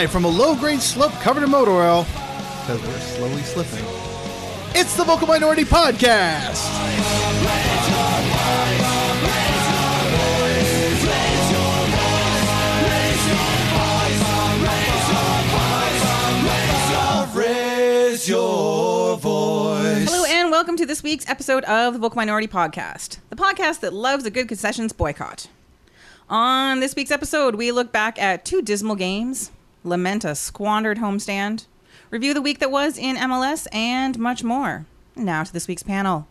live from a low-grade slope covered in motor oil because we're slowly slipping. It's the Vocal Minority Podcast. Hello and welcome to this week's episode of the Vocal Minority Podcast, the podcast that loves a good concessions boycott. On this week's episode, we look back at two dismal games, lament a squandered homestand, review the week that was in MLS, and much more. Now to this week's panel.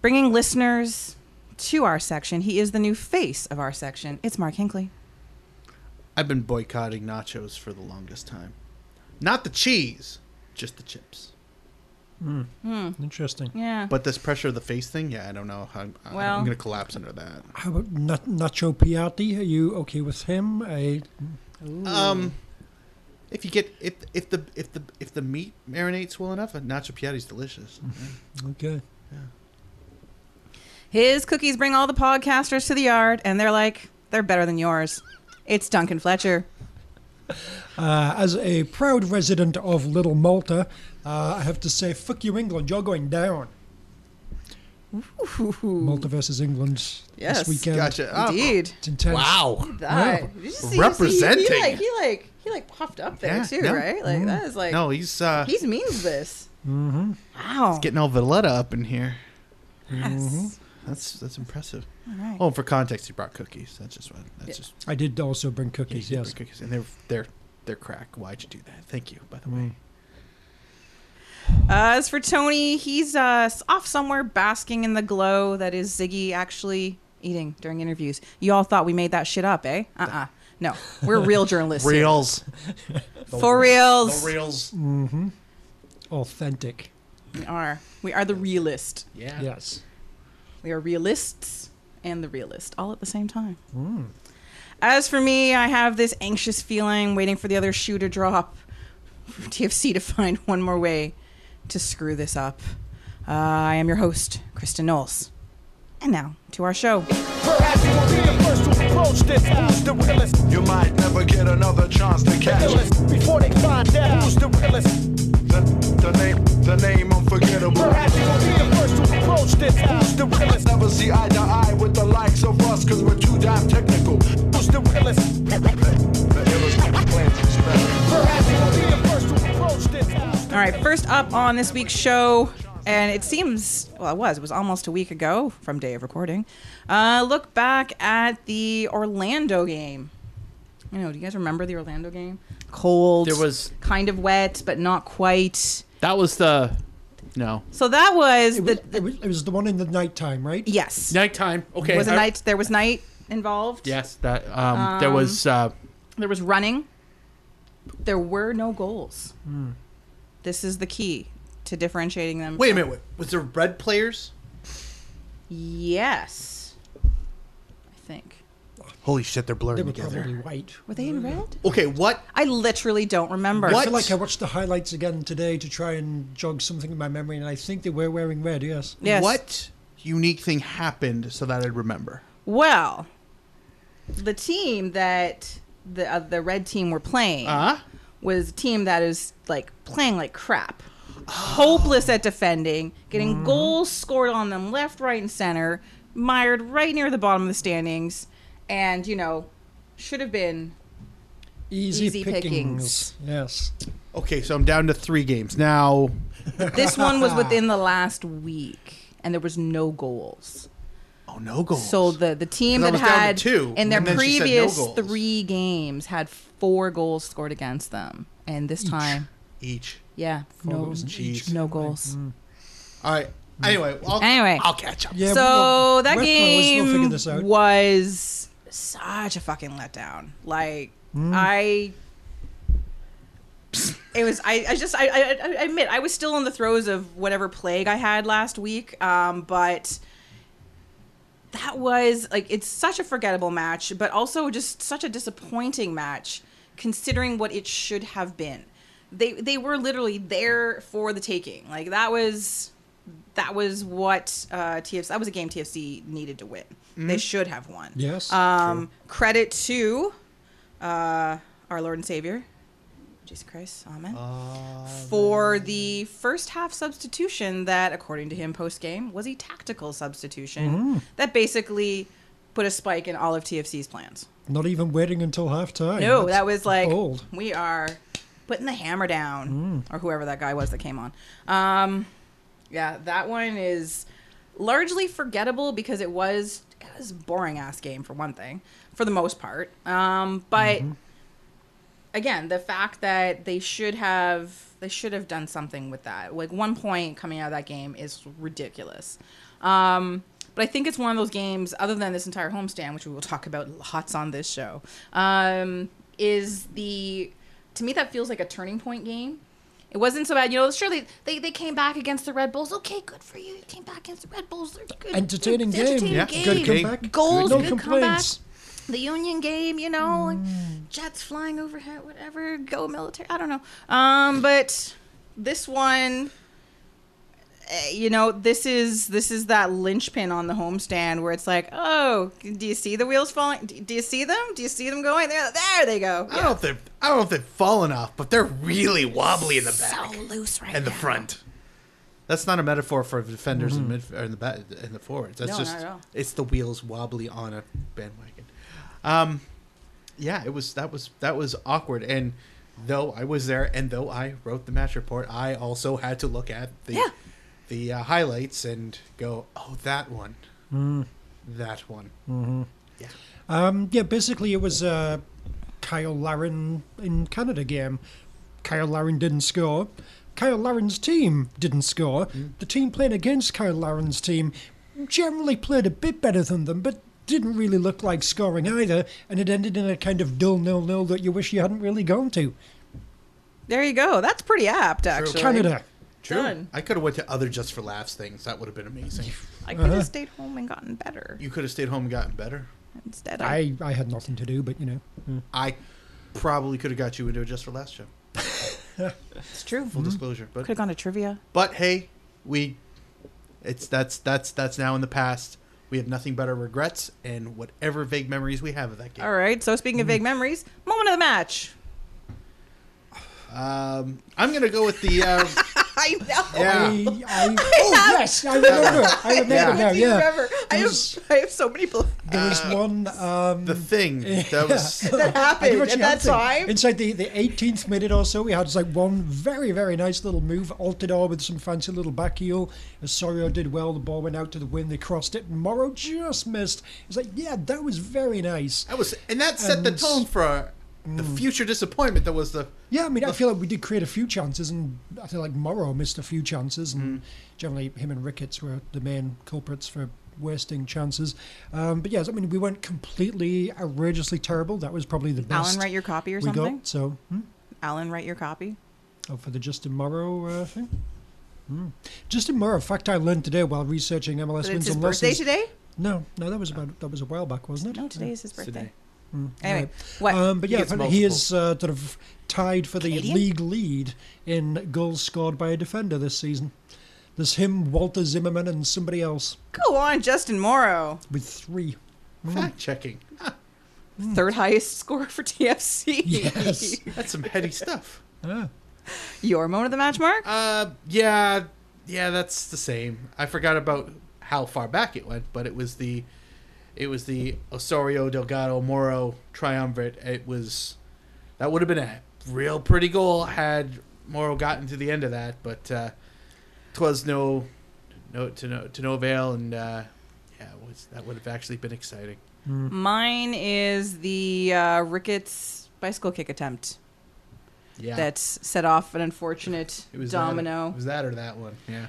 Bringing listeners to our section, he is the new face of our section. It's Mark Hinkley. I've been boycotting nachos for the longest time. Not the cheese, just the chips. Hmm. Interesting. Yeah. But this pressure of the face thing, yeah, I don't know. how I'm, Well- I'm going to collapse under that. How about Nacho Piatti? Are you okay with him? I, Um, if you get if if the if the if the meat marinates well enough, a nacho piatti's delicious. okay. His cookies bring all the podcasters to the yard, and they're like, they're better than yours. It's Duncan Fletcher. Uh, as a proud resident of Little Malta, uh, I have to say, fuck you, England. You're going down. Malta versus England Yes. this weekend. Gotcha. Oh, Indeed. It's intense. wow. That. Wow. See- Representing. He, he, like he like he like puffed up there Yeah, too, no. right? Like that is like No, he's uh he's means this. Mm-hmm. Wow. He's getting all Valletta up in here. yes. That's that's impressive. All right. Oh, and for context, he brought cookies. That's just what. That's Yeah. just I did also bring cookies, he did yes. bring cookies, and they're they're they're crack. Why'd you do that? Thank you. By the way. Mm. As for Tony, he's uh, off somewhere basking in the glow that is Sigi actually eating during interviews. You all thought we made that shit up, eh? Uh uh No, we're real journalists. here. Reels. For reals. The reels. Mm-hmm. Authentic. We are. We are the realist. Yeah. Yes. We are realists and the realist all at the same time. As for me, I have this anxious feeling waiting for the other shoe to drop for TFC to find one more way to screw this up. Uh, I am your host, Kristin Knowles. And now to our show. Perhaps you will be the first to approach this. Who's the realest? You might never get another chance to catch it. Before they find out who's the realest. The, the name, the name unforgettable. Perhaps you will be the first to approach this. Who's the realest? Never see eye to eye with the likes of us, cause we're too damn technical. Who's the realest? All right, first up on this week's show, and it seems, well, it was, it was almost a week ago from day of recording. Uh, look back at the Orlando game. You know, do you guys remember the Orlando game? Cold. There was kind of wet, but not quite. that was the no So that was It was, the it, was, it was the one in the nighttime, right? yes. nighttime. Okay, was a I- night. There was night involved. Yes, that um, there was uh, There was running. There were no goals. This is the key to differentiating them. Wait a minute. Wait. Was there red players? Yes. I think. Holy shit, they're blurred together. They blurring were together. probably white. Were they in red? Okay, what? I literally don't remember. I What? feel like I watched the highlights again today to try and jog something in my memory, and I think they were wearing red, yes. Yes. What unique thing happened so that I'd remember? Well, the team that the uh, the red team were playing Uh was a team that is like playing like crap. Hopeless at defending, getting mm-hmm. goals scored on them left, right, and center, mired right near the bottom of the standings, and you know, should have been Easy, Easy pickings. pickings. Yes. Okay, so I'm down to three games now. This one was within the last week, and there was no goals. Oh, no goals. So the the team 'Cause I that was down to had two, in their and then she said no previous goals. three games had four goals scored against them, and this time, each. yeah, Four no, goals each. no goals. All right. Anyway, I'll, Anyway. I'll catch up. Yeah, so we'll- that we're we'll game was such a fucking letdown. Like Hmm. I. It was. I, I just. I, I. I admit I was still in the throes of whatever plague I had last week. Um, but that was like it's such a forgettable match, but also just such a disappointing match, considering what it should have been. They they were literally there for the taking. Like that was that was what uh, TFC. That was a game TFC needed to win. They should have won. Yes, Um, credit to uh, our Lord and Savior, Jesus Christ, Amen, Uh, for the first half substitution that, according to him, post game was a tactical substitution that basically put a spike in all of TFC's plans. Not even waiting until half time. No, that was like bold. we are putting the hammer down, or whoever that guy was that came on. Um, yeah, that one is largely forgettable because it was it was a boring ass game for one thing, for the most part. Um, but again, the fact that they should have they should have done something with that. Like one point coming out of that game is ridiculous. Um, but I think it's one of those games, other than this entire homestand, which we will talk about lots on this show, um, is the to me that feels like a turning point game. It wasn't so bad, you know. Surely they, they came back against the Red Bulls. Okay, good for you. You came back against the Red Bulls. They're good. Entertaining It's game. entertaining Yeah, game. Good game. comeback. Goals, no good complaints. the Union game, you know, like jets flying overhead, whatever. Go military. I don't know. Um, but this one, you know, this is this is that linchpin on the homestand where it's like, oh, do you see the wheels falling? Do do you see them? Do you see them going there? There they go. I don't know if they're I don't know if they've fallen off, but they're really wobbly in the back So loose right and the now. front. That's not a metaphor for defenders in mid or in the back in the forwards. That's No, just not at all. it's the wheels wobbly on a bandwagon. Um, yeah, it was that was that was awkward. And though I was there, and though I wrote the match report, I also had to look at the Yeah. The uh, highlights and go, oh, that one, that one. Yeah. Um, yeah, basically it was a Cyle Larin in Canada game. Cyle Larin didn't score. Cyle Larin's team didn't score. The team playing against Cyle Larin's team generally played a bit better than them, but didn't really look like scoring either, and it ended in a kind of dull nil-nil that you wish you hadn't really gone to. There you go. That's pretty apt, actually. Canada. True. Done. I could have went to other just for laughs things. That would have been amazing. I could have Uh-huh. stayed home and gotten better. You could have stayed home and gotten better. Instead, I, I, I had nothing to do, but you know. mm. I probably could have got you into a just for laughs show. it's true. Full disclosure, but Could have gone to trivia. but hey, we it's that's that's that's now in the past. We have nothing but our regrets and whatever vague memories we have of that game. All right. So speaking of vague memories, moment of the match. Um, I'm gonna go with the. Uh, I know. yeah. I, I, oh, yes, I remember. I remember Yeah. now, yeah. remember? I have, I have so many bl- There was one. Um, The thing that was that happened at that time. Inside the, the 18th minute or so, we had like one very, very nice little move. Altidore with some fancy little back heel. Osorio did well. The ball went out to the win. They crossed it. Morrow just missed. It's like, yeah, that was very nice. that was and that set the tone for uh, the future disappointment that was the. Yeah, I mean, I feel like we did create a few chances, and I feel like Morrow missed a few chances, and generally him and Ricketts were the main culprits for wasting chances. Um, but yes, I mean, we weren't completely outrageously terrible. That was probably the best Alan, write your copy or we something. got. So, hmm? Alan, write your copy. Oh, for the Justin Morrow uh, thing? Hmm. Justin Morrow, fact I learned today while researching MLS But wins it's his and birthday losses. today. No, no, that was about that was a while back, wasn't it? No, today is his birthday. Today. Anyway, what? Um, but yeah, gets he is uh, sort of tied for the Canadian? league lead in goals scored by a defender this season. There's him, Walker Zimmerman, and somebody else Go on, Justin Morrow, with three. Fact checking. third highest score for TFC. Yes. That's some heady stuff. Ah. Your moment of the match, Mark. Uh, yeah, yeah, that's the same. I forgot about how far back it went, but it was the, it was the Osorio Delgado Morrow triumvirate. It was, that would have been a real pretty goal had Morrow gotten to the end of that, but uh, twas no, no to no to no avail, and uh, yeah, it was that would have actually been exciting. Mine is the uh, Ricketts bicycle kick attempt Yeah, that's set off an unfortunate it was domino. That, it was that or that one? Yeah.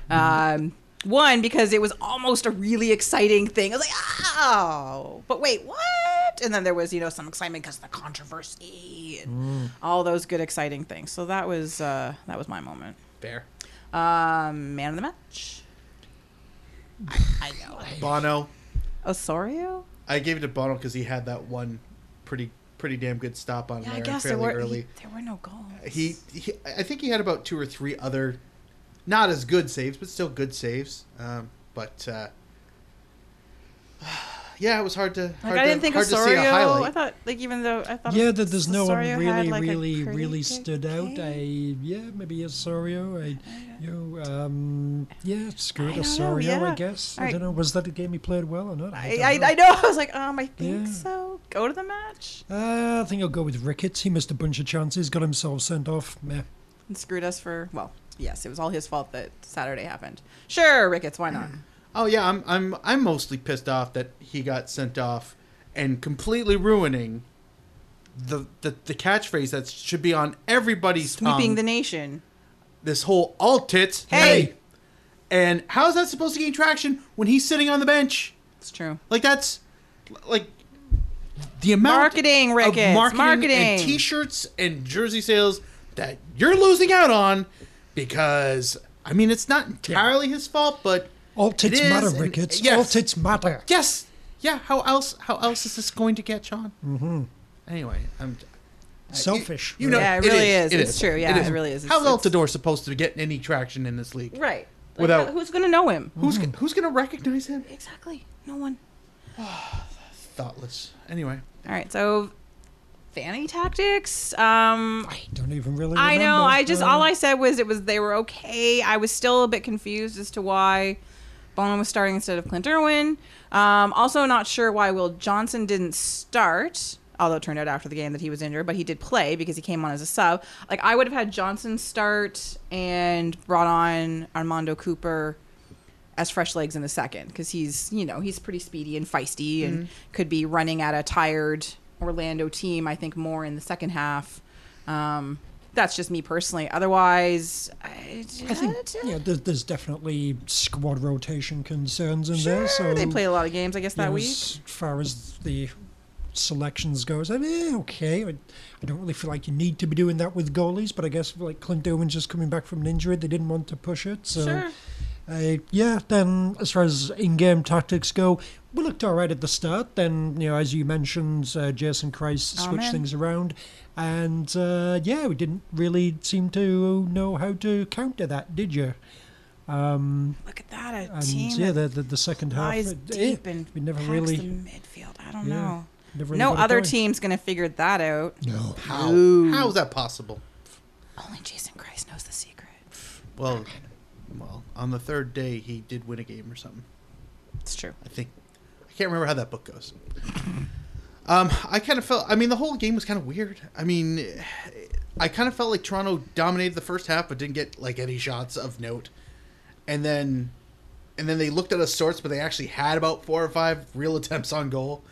Um, one because it was almost a really exciting thing. I was like, oh, but wait, what? And then there was, you know, some excitement because of the controversy and all those good exciting things. So that was uh, that was my moment. Fair. Um, man of the match. I, I know. Bono. Osorio. I gave it to Bono because he had that one pretty pretty damn good stop on Yeah, I there guess there fairly were early. he- there were no goals. He, he, I think he had about two or three other, not as good saves, but still good saves. Um, but uh, yeah, it was hard to. Like hard I didn't think hard to see a Osorio. I thought like even though I thought Yeah, that there's no one really, like, really, really good stood out. I yeah, maybe Osorio. I, you know, um, yeah, screw I it, don't know, Osorio. I yeah. guess. I Alright. don't know. Was that a game he played well or not? I, don't I, know. I know. I was like, um, I think Yeah. so. Go to the match Uh, I think I'll go with Ricketts. He missed a bunch of chances, got himself sent off. Meh. and screwed us for well, yes, it was all his fault that Saturday happened. Sure, Ricketts, why not? Oh yeah, I'm I'm I'm mostly pissed off that he got sent off and completely ruining the the, the catchphrase that should be on everybody's Sweeping tongue. the nation. this whole all tits. Hey! And how is that supposed to gain traction when he's sitting on the bench? It's true. Like that's like the amount of Marketing, of Ricketts, marketing, marketing. and t-shirts and jersey sales that you're losing out on because I mean it's not entirely his fault, but All tits is, matter, and- Ricketts. yes. All tits matter. yes, yeah. How else? How else is this going to catch on? Mm-hmm. Anyway, I'm Selfish. You know, Yeah, it really is. It's true. Yeah, it really is. How's It's- it's- Altidore supposed to get any traction in this league? Right. Like, Without- who's gonna know him? Who's go- who's going to recognize him? Exactly. No one. Thoughtless. Anyway, All right. So, Vanney tactics. Um, I don't even really. I know. I just Uh, all I said was it was they were okay. I was still a bit confused as to why Bono was starting instead of Clint Irwin. Um, also, not sure why Will Johnson didn't start. Although it turned out after the game that he was injured, but he did play because he came on as a sub. Like I would have had Johnson start and brought on Armando Cooper as fresh legs in the second because he's you know he's pretty speedy and feisty and could be running at a tired Orlando team. I think more in the second half. Um, that's just me personally. Otherwise, I, I think yeah, there's, there's definitely squad rotation concerns in sure, there. So they play a lot of games. I guess you that know, week. As far as the selections goes, I mean, okay. I, I don't really feel like you need to be doing that with goalies, but I guess like Clint Irwin's just coming back from an injury, they didn't want to push it. So Sure. uh, yeah, then as far as in-game tactics go, we looked all right at the start. Then you know, as you mentioned, uh, Jason Kreis switched man. things around, and uh, yeah, we didn't really seem to know how to counter that, did you? Um, Look at that, a and team yeah, that the, the the second half, lies it- deep and we never packs really, the midfield. I don't Yeah. know. never really No got other going. team's gonna figure that out. No, how Ooh. how is that possible? Only Jason Kreis knows the secret. Well, well, on the third day he did win a game or something. It's true. I think I can't remember how that book goes. Um, I kind of felt. I mean, the whole game was kind of weird. I mean, I kind of felt like Toronto dominated the first half, but didn't get like any shots of note. And then, and then they looked at us sorts, but they actually had about four or five real attempts on goal.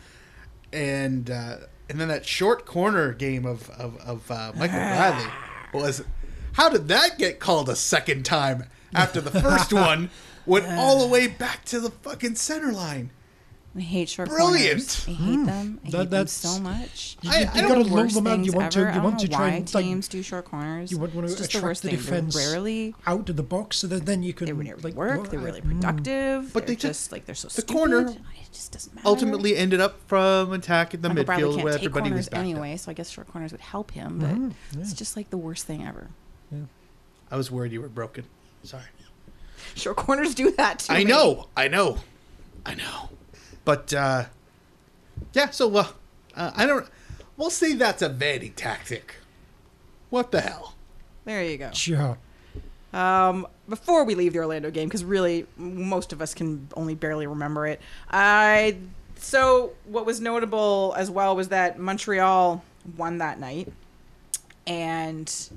And uh, and then that short corner game of of, of uh, Michael Bradley was. How did that get called a second time after the first one went all the way back to the fucking center line? I hate short Brilliant. corners. I hate them. I That- hate them so much. You, I- you I don't gotta The worst them out. You things want to. ever. You I want to don't know try why and like teams do short corners. you want, want to it's just the attract worst the defense They rarely out of the box, so that then you can they really like work. They're really uh, mm. productive. But They're they took just like they're so stupid. the stupid. corner It just doesn't matter. ultimately ended up from attacking the Michael Bradley midfield can't where take everybody corners was back. anyway, so I guess short corners would help him. But Mhm, it's just like the worst thing ever. I was worried you were broken. Sorry. Short corners do that too. I know, I know, I know. But uh, yeah, so uh, uh, I don't. We'll say that's a Vanney tactic. What the hell? There you go. Sure. Um, before we leave the Orlando game, because really most of us can only barely remember it. I so what was notable as well was that Montreal won that night and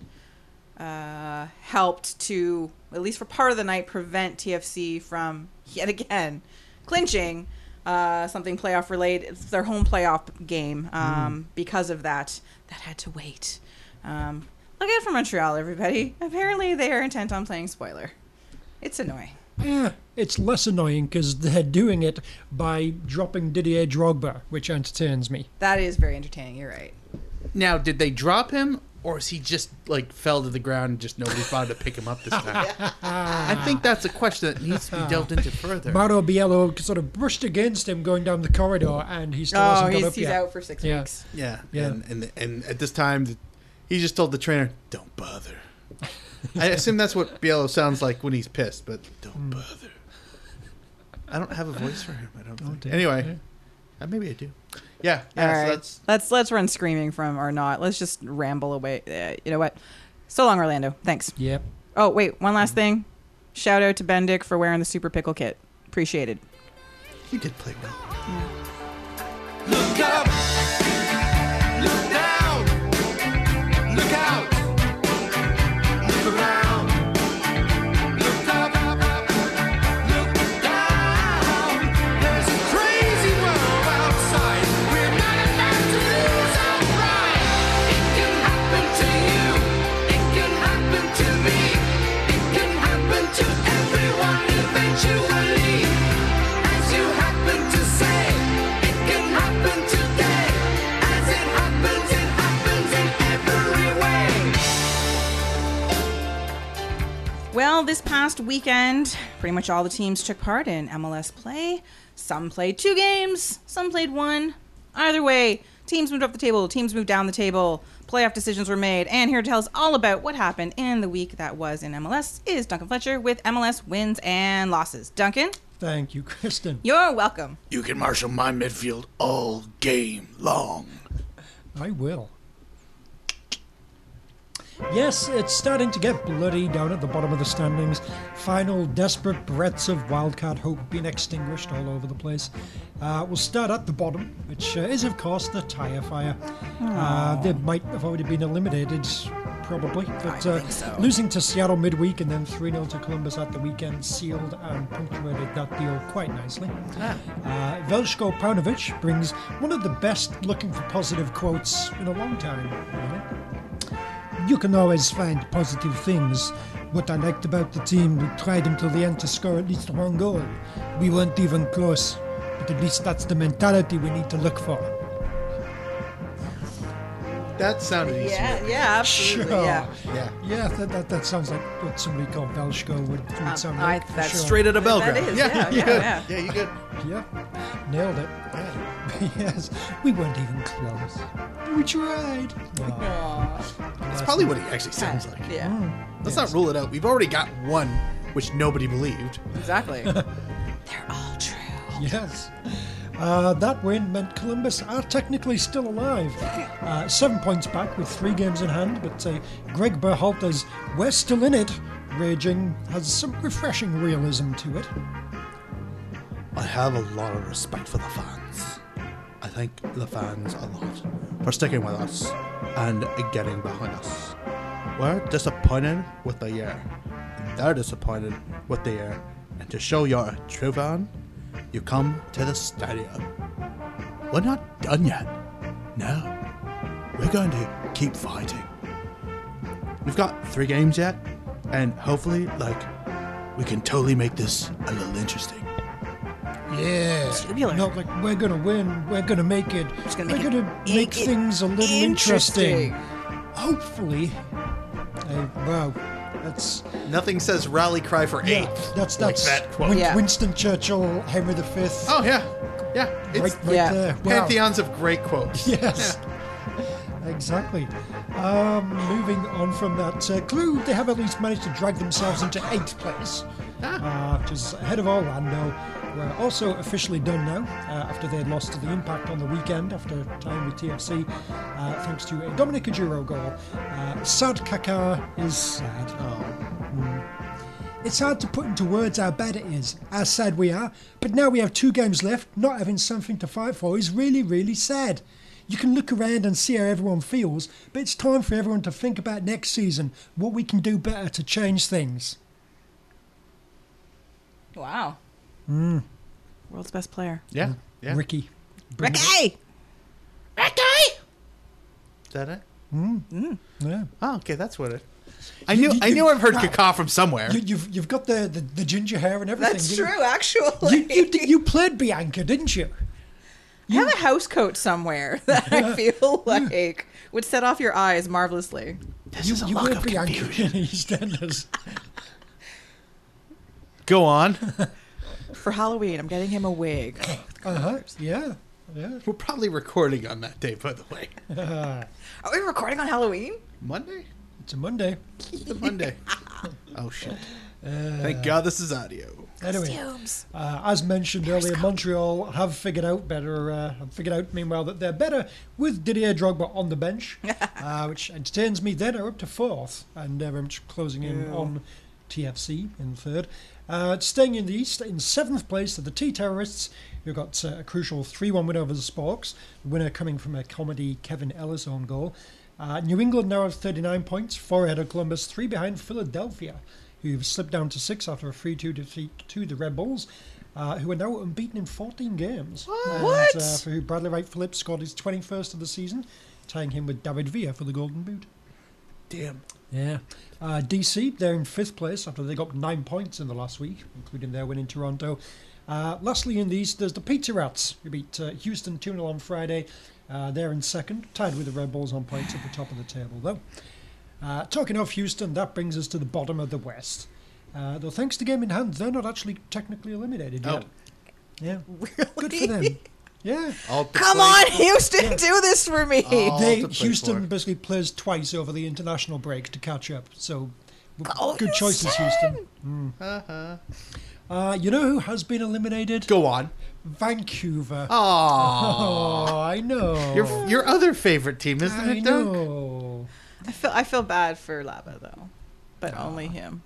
uh, helped to at least for part of the night prevent TFC from yet again clinching uh, something playoff related. It's their home playoff game. Um, Because of that, that had to wait. Um, look out for Montreal, everybody. Apparently, they are intent on playing spoiler. It's annoying. Yeah, it's less annoying because they're doing it by dropping Didier Drogba, which entertains me. That is very entertaining. You're right. Now, did they drop him, or is he just like fell to the ground and just nobody bothered to pick him up this time? I think that's a question that needs to be delved into further. Mauro Biello sort of brushed against him going down the corridor, and he still Oh, hasn't got he's, up he's yet. out for six Yeah. weeks. Yeah, Yeah. And, and and at this time, he just told the trainer, "Don't bother." I assume that's what Biello sounds like when he's pissed, but don't bother. I don't have a voice for him. I don't. think. dear. Anyway, Uh, maybe I do. Yeah, yeah. All so right. that's let's let's run screaming from or not. Let's just ramble away. Uh, you know what? So long, Orlando. Thanks. Yep. Oh wait, one last thing. Shout out to Bendik for wearing the super pickle kit. Appreciated. he did play well. Look up, look down, Well, this past weekend, pretty much all the teams took part in MLS play. Some played two games, some played one. Either way, teams moved up the table, teams moved down the table, playoff decisions were made. And here to tell us all about what happened in the week that was in MLS is Duncan Fletcher with MLS wins and losses. Duncan, Thank you, Kristin. you're welcome. You can marshal my midfield all game long. I will. Yes, it's starting to get bloody down at the bottom of the standings. Final desperate breaths of wildcard hope being extinguished all over the place. Uh, we'll start at the bottom, which uh, is, of course, the tyre fire. Uh, they might have already been eliminated, probably. But uh, think so. losing to Seattle midweek and then 3 0 to Columbus at the weekend sealed and punctuated that deal quite nicely. Uh, Veljko Paunovic brings one of the best looking for positive quotes in a long time, really. You can always find positive things. What I liked about the team, we tried until the end to score at least one goal. We weren't even close, but at least that's the mentality we need to look for. That sounded easy. Yeah, yeah, Sure. Yeah. Yeah. Yeah, that, that, that sounds like what somebody called Veljko would, would Um, sound I- like. for that's sure. Straight out of Belgrade. That is, yeah, yeah, you yeah, good. yeah. Yeah, you good. Yeah, nailed it. yes, we weren't even close. We tried. Aw. That's probably what he actually sounds like. Yeah, Let's not rule it out. We've already got one, which nobody believed. exactly. They're all true. Yes. Uh, that win meant Columbus are technically still alive. Uh, seven points back with three games in hand, but uh, Greg Berhalter's We're Still In It raging has some refreshing realism to it. I have a lot of respect for the fans. Thank the fans a lot for sticking with us and getting behind us. We're disappointed with the year. They're disappointed with the year. And to show you're a true fan, you come to the stadium. We're not done yet. No. We're going to keep fighting. We've got three games yet, and hopefully, like, we can totally make this a little interesting. Yeah. Tubular. Not like we're gonna win, we're gonna make it. gonna we're make gonna make i- i- things a little interesting. interesting. Hopefully. Uh, wow. That's Nothing says rally cry for eight. yeah. That's like that quote. Win- Yeah. Winston Churchill, Henry V. Oh yeah, yeah. It's right, right Yeah. there. Wow. pantheons of great quotes. Yes. Exactly. Um, moving on from that uh, clue, they have at least managed to drag themselves into eighth place, uh, which is ahead of Orlando. We're also officially done now uh, after they had lost to the Impact on the weekend after tying with TFC, uh, thanks to a Dominic Oduro goal. Uh, sad Kaká is sad. Mm. It's hard to put into words how bad it is, how sad we are, but now we have two games left, not having something to fight for is really, really sad. You can look around and see how everyone feels, but it's time for everyone to think about next season, what we can do better to change things. Wow. Mm. World's best player. Yeah, mm. yeah. Ricky. Ricky! Ricky! Is that it? Mm. Mm. Yeah. Oh, okay, that's what it. I knew. I knew I've heard caca from somewhere. You, you've, you've got the, the, the ginger hair and everything. That's You- true, actually. You, you, you played Bianca, didn't you? I have a house coat somewhere that I feel like would set off your eyes marvelously. This You, is a you look were of Bianca confusion. in EastEnders. Go on. For Halloween, I'm getting him a wig. Uh huh. Yeah. Yeah. We're probably recording on that day, by the way. Are we recording on Halloween? Monday. It's a Monday. It's a Monday. oh shit. Thank God this is audio. Anyway, uh, as mentioned earlier, Montreal have figured out better. Uh, have figured out, meanwhile, that they're better with Didier Drogba on the bench, uh, which entertains me. Then are up to fourth, and they're very much closing in on TFC in third. Uh, staying in the East, in seventh place are the T Terrorists, who got uh, a crucial 3 1 win over the Sparks, the winner coming from a comedy Kevin Ellis own goal. Uh, New England now have 39 points, four ahead of Columbus, three behind Philadelphia, who've slipped down to six after a 3 2 defeat to the Red Bulls. Uh, who are now unbeaten in 14 games. And, What? Uh, for who Bradley Wright Phillips scored his 21st of the season, tying him with David Villa for the Golden Boot. Damn. Yeah. Uh, DC, they're in fifth place after they got nine points in the last week, including their win in Toronto. Uh, lastly, in the East, there's the Pizza Rats, who beat uh, Houston 2 0 on Friday. Uh, they're in second, tied with the Red Bulls on points at the top of the table, though. Uh, talking of Houston, that brings us to the bottom of the West. Uh, though, thanks to game in hand, they're not actually technically eliminated yet. Oh. Yeah. Good for them. Yeah. Come play- on, Houston, do this for me. They Houston for. basically plays twice over the international break to catch up. So Go good choices, Houston. Mm. Uh, you know who has been eliminated? Go on. Vancouver. Oh, Oh, I know. your your other favorite team, isn't I it, Doug? know. I feel I feel bad for Laba though, but only him.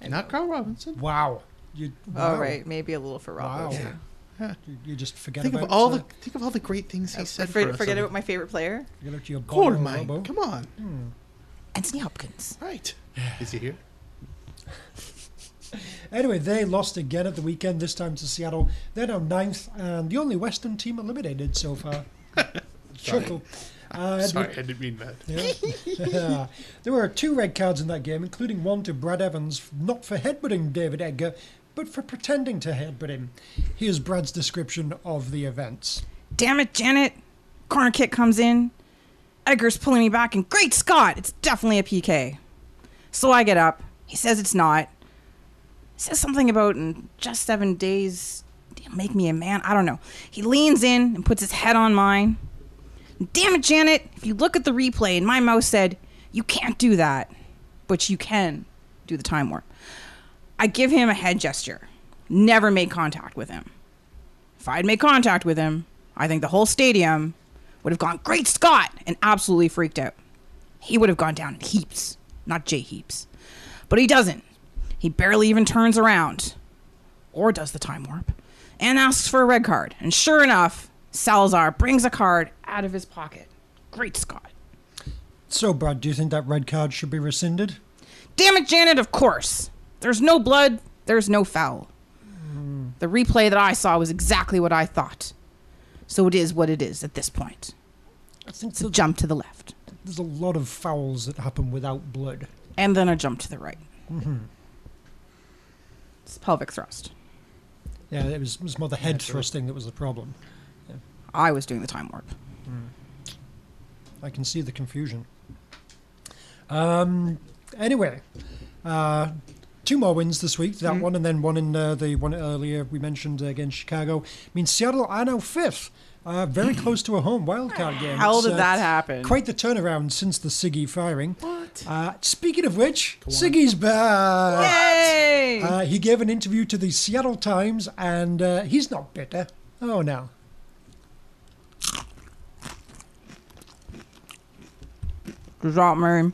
and Not Carl Robinson. Wow. You, wow. right, maybe a little for Robbo Wow. Too. You, you just forget Think about of all uh, the think of all the great things he I said. forget, for forget over- about my favorite player, Forget about your Gold Bono mine. Lobo. Come on. Anthony Hopkins. Right. Is he here? Anyway, they lost again at the weekend, this time to Seattle. They're now ninth and the only Western team eliminated so far. Chuckle. Uh, Sorry, I didn't mean that. Yeah. there were two red cards in that game, including one to Brad Evans, not for headbutting David Edgar, but for pretending to headbutt him. Here's Brad's description of the events. Damn it, Janet! Corner kick comes in. Edgar's pulling me back, and great Scott! It's definitely a PK. So I get up. He says it's not. He says something about in just seven days, make me a man. I don't know. He leans in and puts his head on mine. Damn it, Janet! If you look at the replay, and my mouse said, you can't do that, but you can do the time warp. I give him a head gesture. Never made contact with him. If I'd made contact with him, I think the whole stadium would have gone, Great Scott! and absolutely freaked out. He would have gone down in heaps, not J heaps. But he doesn't. He barely even turns around, or does the time warp, and asks for a red card. And sure enough, Salazar brings a card out of his pocket. Great Scott. So, Brad, do you think that red card should be rescinded? Damn it, Janet, of course. There's no blood, there's no foul. The replay that I saw was exactly what I thought. So it is what it is at this point. I think It's a jump to the left, there's a lot of fouls that happen without blood. and then a jump to the right. It's pelvic thrust. Yeah, it was, it was more the head thrusting that was the problem. I was doing the time warp. I can see the confusion. Um, anyway, uh, two more wins this week. That one and then one in uh, the one earlier we mentioned uh, against Chicago. I mean, Seattle are now fifth. Uh, very close to a home wildcard game. How It's, did uh, that happen? Quite the turnaround since the Sigi firing. What? Uh, speaking of which, Sigi's back. Yay! Uh, he gave an interview to the Seattle Times, and uh, he's not bitter. Oh no. Good job, Mary.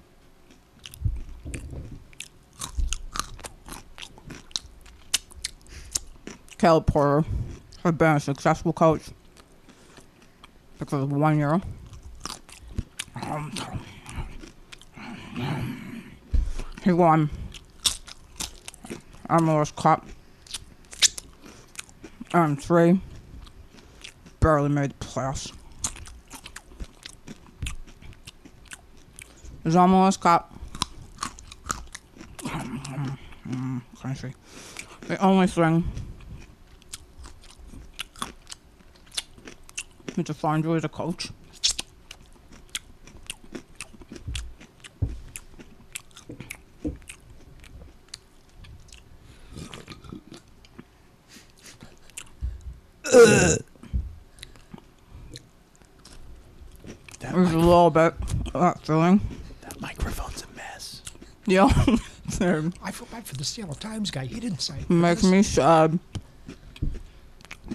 Caleb Porter has been a successful coach because of one year. Um, he won MLS Cup and three. Barely made the playoffs. His MLS Cup. Mm, country. The only thing he find you as a coach. That, There's a little bit of that feeling. that microphone's a mess. Yeah. I feel bad for the Seattle Times guy. He didn't say. Makes me sad.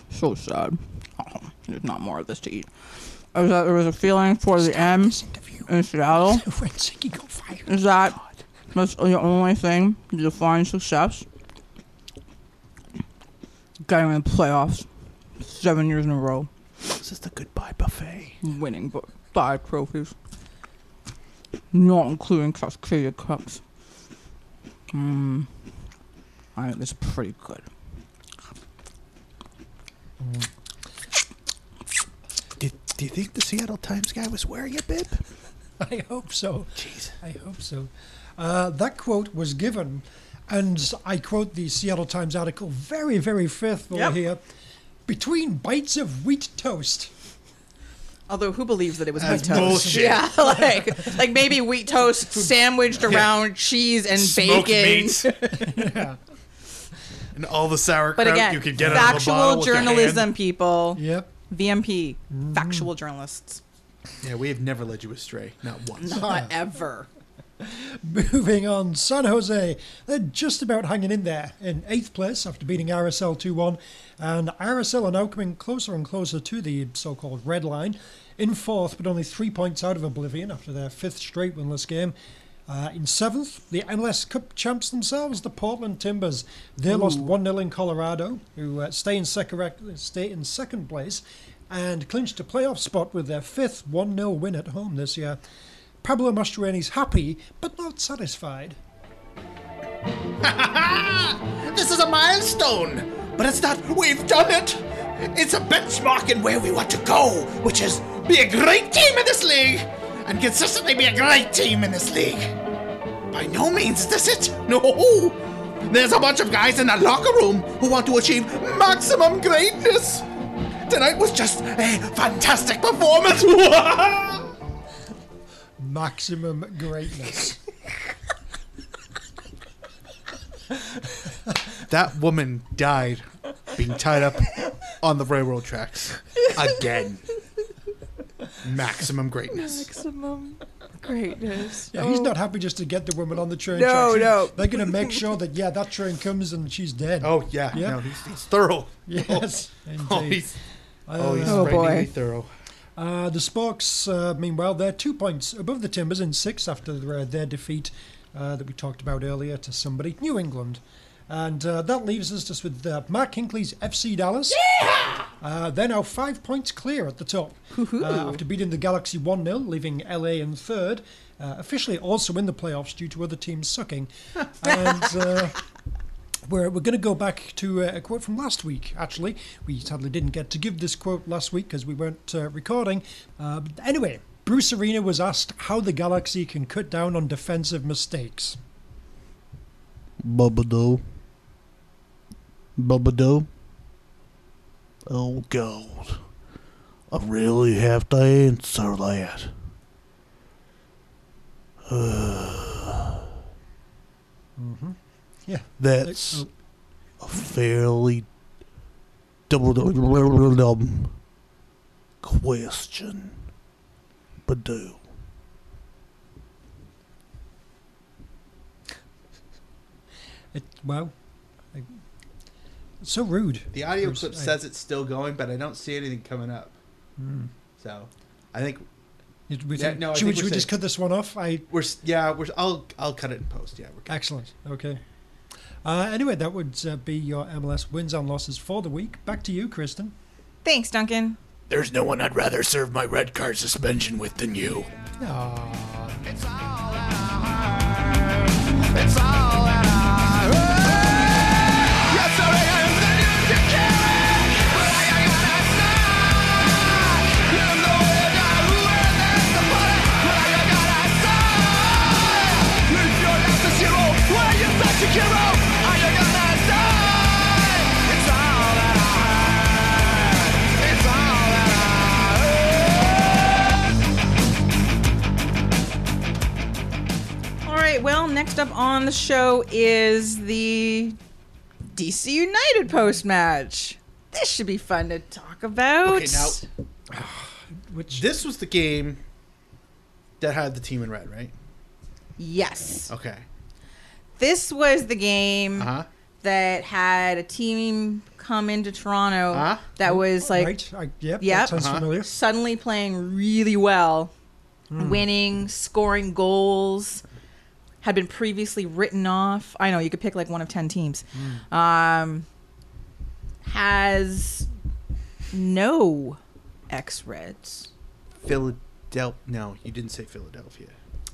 So sad. There's not more of this to eat. I was, there was a feeling for the M This interview. in Seattle. When Sigi got fired. Is that that's the only thing to define success? Getting in the playoffs seven years in a row, This is the goodbye buffet. winning bu- five trophies, not including Cascadia Cups. Hmm. I think it's pretty good. Do, do you think the Seattle Times guy was wearing a bib? I hope so. Jeez. I hope so. Uh, that quote was given, and I quote the Seattle Times article very, very faithful Yep. here. Between bites of wheat toast. Although, who believes that it was That's wheat toast? bullshit. Yeah, like like maybe wheat toast sandwiched around cheese and Smoked bacon. meat. and all the sauerkraut But again, you could get out of a factual bottle with your hand. journalism, people. Yep. VMP, mm. factual journalists. Yeah, we have never led you astray, not once. Not ever. Moving on, San Jose. They're just about hanging in there in eighth place after beating RSL 2 1. And RSL are now coming closer and closer to the so called red line. In fourth, but only three points out of Oblivion after their fifth straight winless game. Uh, in seventh, the MLS Cup champs themselves, the Portland Timbers. They lost 1 0 in Colorado, who uh, stay, in second, stay in second place and clinched a playoff spot with their fifth 1 0 win at home this year. Pablo Mastroeni's happy, but not satisfied. This is a milestone, but it's not. We've done it. It's a benchmark in where we want to go, which is be a great team in this league and consistently be a great team in this league. By no means is this it. No. There's a bunch of guys in the locker room who want to achieve maximum greatness. Tonight was just a fantastic performance. Maximum greatness. That woman died being tied up on the railroad tracks again. Maximum greatness. Maximum greatness. Yeah, he's not happy just to get the woman on the train. No, tracks. no. They're going to make sure that, yeah, that train comes and she's dead. Oh yeah, Yeah. no, he's, he's thorough. Yes, Oh, indeed. he's, oh, he's Oh, frighteningly boy. thorough. Uh, the Sparks, uh, meanwhile, they're two points above the Timbers in six after their, their defeat uh, that we talked about earlier to somebody, New England. And uh, that leaves us just with uh, Mark Hinkley's FC Dallas. Uh, they're now five points clear at the top uh, after beating the Galaxy 1 0, leaving LA in third. Uh, officially also in the playoffs due to other teams sucking. and. Uh, we're, we're going to go back to uh, a quote from last week, actually. We sadly didn't get to give this quote last week because we weren't uh, recording. Uh, but anyway, Bruce Arena was asked how the Galaxy can cut down on defensive mistakes. Bubba Doo. Bubba Doo. Oh, God. I really have to answer that. Mm-hmm. Yeah. That's Oh, a fairly double dumb question. But do. it, well, it's so rude. The audio Bruce, clip I- says it's still going, but I don't see anything coming up. So, I think It- we- Yeah, no, I should think we, should we're just cut this one off? I we're s- yeah we're I'll I'll cut it in post. Yeah, we're good. excellent. Okay. Uh, anyway, that would uh, be your MLS wins and losses for the week. Back to you, Kristin. Thanks, Duncan. There's no one I'd rather serve my red card suspension with than you. Aw. It's all that I heard. It's all that well, next up on the show is the DC United post match. This should be fun to talk about. Okay, now Which this was the game that had the team in red, right? yes. Okay. This was the game Uh-huh. that had a team come into Toronto Uh-huh. that was like right? I, yep, Yep. that sounds Uh-huh. familiar. suddenly playing really well, winning, scoring goals, had been previously written off. I know you could pick like one of 10 teams. Um, has no X Reds. Philadelphia. No, you didn't say Philadelphia.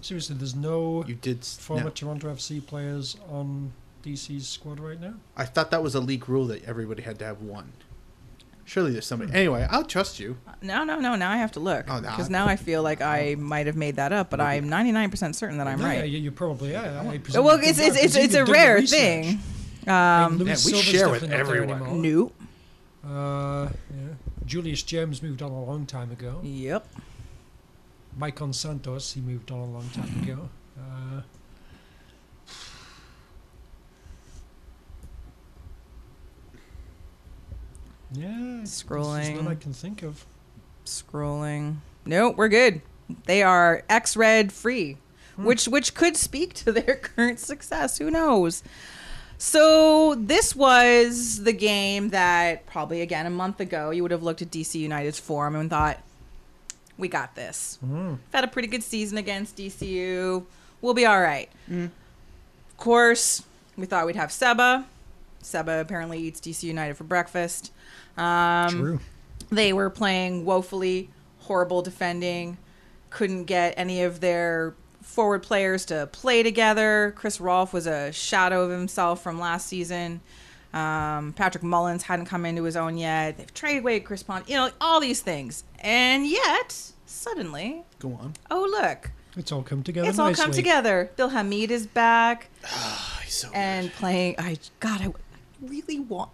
Seriously, there's no You did. s- former no. Toronto FC players on DC's squad right now. I thought that was a league rule that everybody had to have one. Surely there's somebody. Anyway, I'll trust you. No, no, no. Now I have to look Oh, no. because now I feel like I might have made that up, but I'm 99% certain that I'm Yeah, right. Yeah, you probably are. I presume Well, it's it's it's, it's a you've done the rare research. thing. I Um, mean, Luis we Silva's share with definitely not there everyone. anymore. nope. Uh, yeah. Julius James moved on a long time ago. Yep. Mike Santos, he moved on a long time ago. Uh, yeah, Scrolling. This what I can think of. Scrolling. Nope, we're good. They are X Red free, which which could speak to their current success. Who knows? So this was the game that probably again a month ago you would have looked at DC United's form and thought, "We got this. We've had a pretty good season against DCU. We'll be all right." Of course, we thought we'd have Seba. Seba apparently eats DC United for breakfast. Um, True. they were playing woefully horrible defending couldn't get any of their forward players to play together chris rolfe was a shadow of himself from last season um, patrick mullins hadn't come into his own yet they've traded away chris pontius you know all these things and yet suddenly Go on. oh look It's all come together it's all nicely. come together bill hamid is back Oh, he's so and playing i god i really want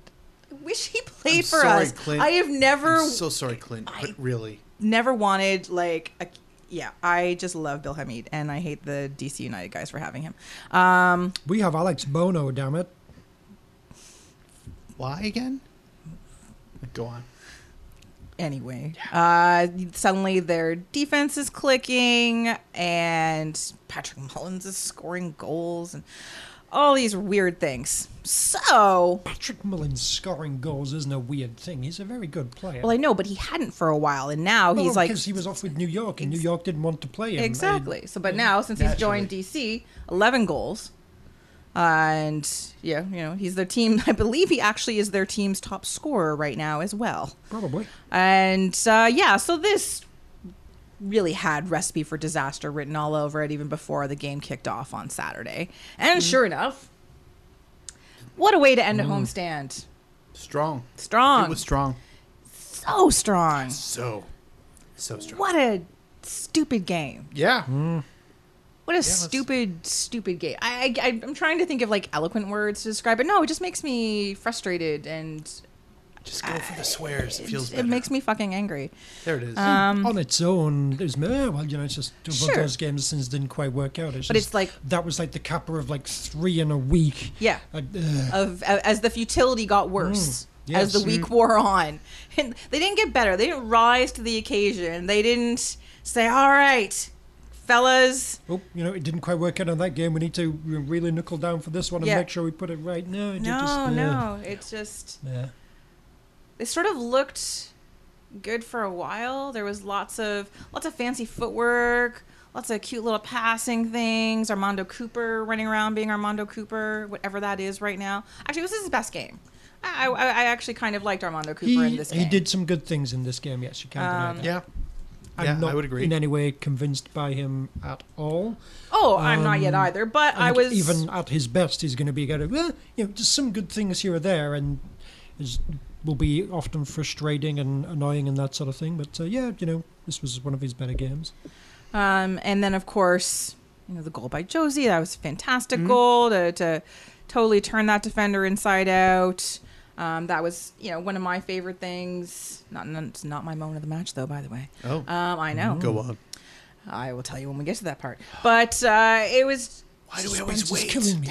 i wish he played I'm for sorry, us Clint. i have never I'm so sorry, Clint. I- but really, never wanted like a, yeah i just love bill hamid and i hate the dc united guys for having him um We have Alex Bono, damn it. Why again? Go on. anyway uh suddenly their defense is clicking and patrick mullins is scoring goals and all these weird things so Patrick Mullins scoring goals isn't a weird thing. He's a very good player. well i know but he hadn't for a while and now he's like because he was off with New York, and New York didn't want to play him. Exactly. So, but now since he's joined DC, eleven goals, and yeah, you know he's their team. I believe he actually is their team's top scorer right now as well. Probably. And uh, yeah, so this really had recipe for disaster written all over it even before the game kicked off on Saturday. And mm-hmm. sure enough, what a way to end a mm. homestand! Strong. Strong, It was strong. so strong. So, so strong. What a stupid game. Yeah. Mm. What a let's- stupid, stupid game. I, I, I'm trying to think of like eloquent words to describe it. No, it just makes me frustrated and Just go for the swears. It feels it better. makes me fucking angry. There it is. Um, On its own, there's well, you know, it's just one Sure. of those games since didn't quite work out. It's But just- it's like- that was like the capper of like three in a week. Yeah. Like. Of as the futility got worse. As yes. the week wore on, and they didn't get better. They didn't rise to the occasion. They didn't say, "All right, fellas, oh, you know, it didn't quite work out on that game. We need to really knuckle down for this one and Yeah. make sure we put it right. No, it no, just, no." It's just Yeah. they sort of looked good for a while. There was lots of lots of fancy footwork, lots of cute little passing things. Armando Cooper running around being Armando Cooper, whatever that is right now. Actually, this is his best game. I, I, I actually kind of liked Armando Cooper He, in this game. he did some good things in this game. Yes, you can't deny Um, that. yeah. I'm yeah, not I would agree. in any way convinced by him at all. Oh, I'm not yet either, but I was even at his best, he's going to be kind of well, you know, just some good things here or there, and is will be often frustrating and annoying and that sort of thing. But uh, yeah, you know, this was one of his better games. Um, and then of course, you know, the goal by Jozy, that was a fantastic Mm-hmm. goal to, to totally turn that defender inside out. Um, that was, you know, one of my favorite things. Not, it's not my moment of the match, though. By the way, Oh. um, I know. Go on. I will tell you when we get to that part. But uh, it was Why do we always wait? killing me.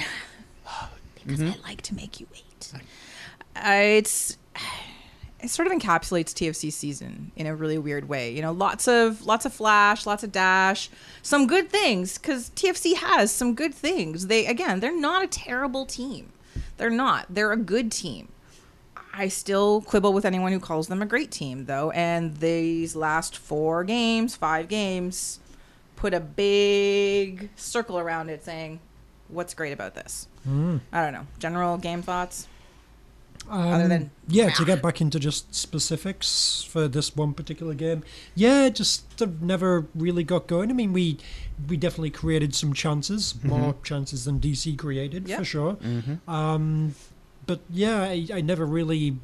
because I like to make you wait. Uh, it's it sort of encapsulates TFC season in a really weird way. You know, lots of lots of flash, lots of dash, some good things because TFC has some good things. They again, they're not a terrible team. They're not. They're a good team. I still quibble with anyone who calls them a great team, though. And these last four games, five games, put a big circle around it saying, what's great about this? I don't know. General game thoughts? Other than, Um, yeah, to get back into just specifics for this one particular game, yeah, just uh, never really got going. I mean, we we definitely created some chances, more chances than DC created Yeah. for sure. Um, but yeah, I, I never really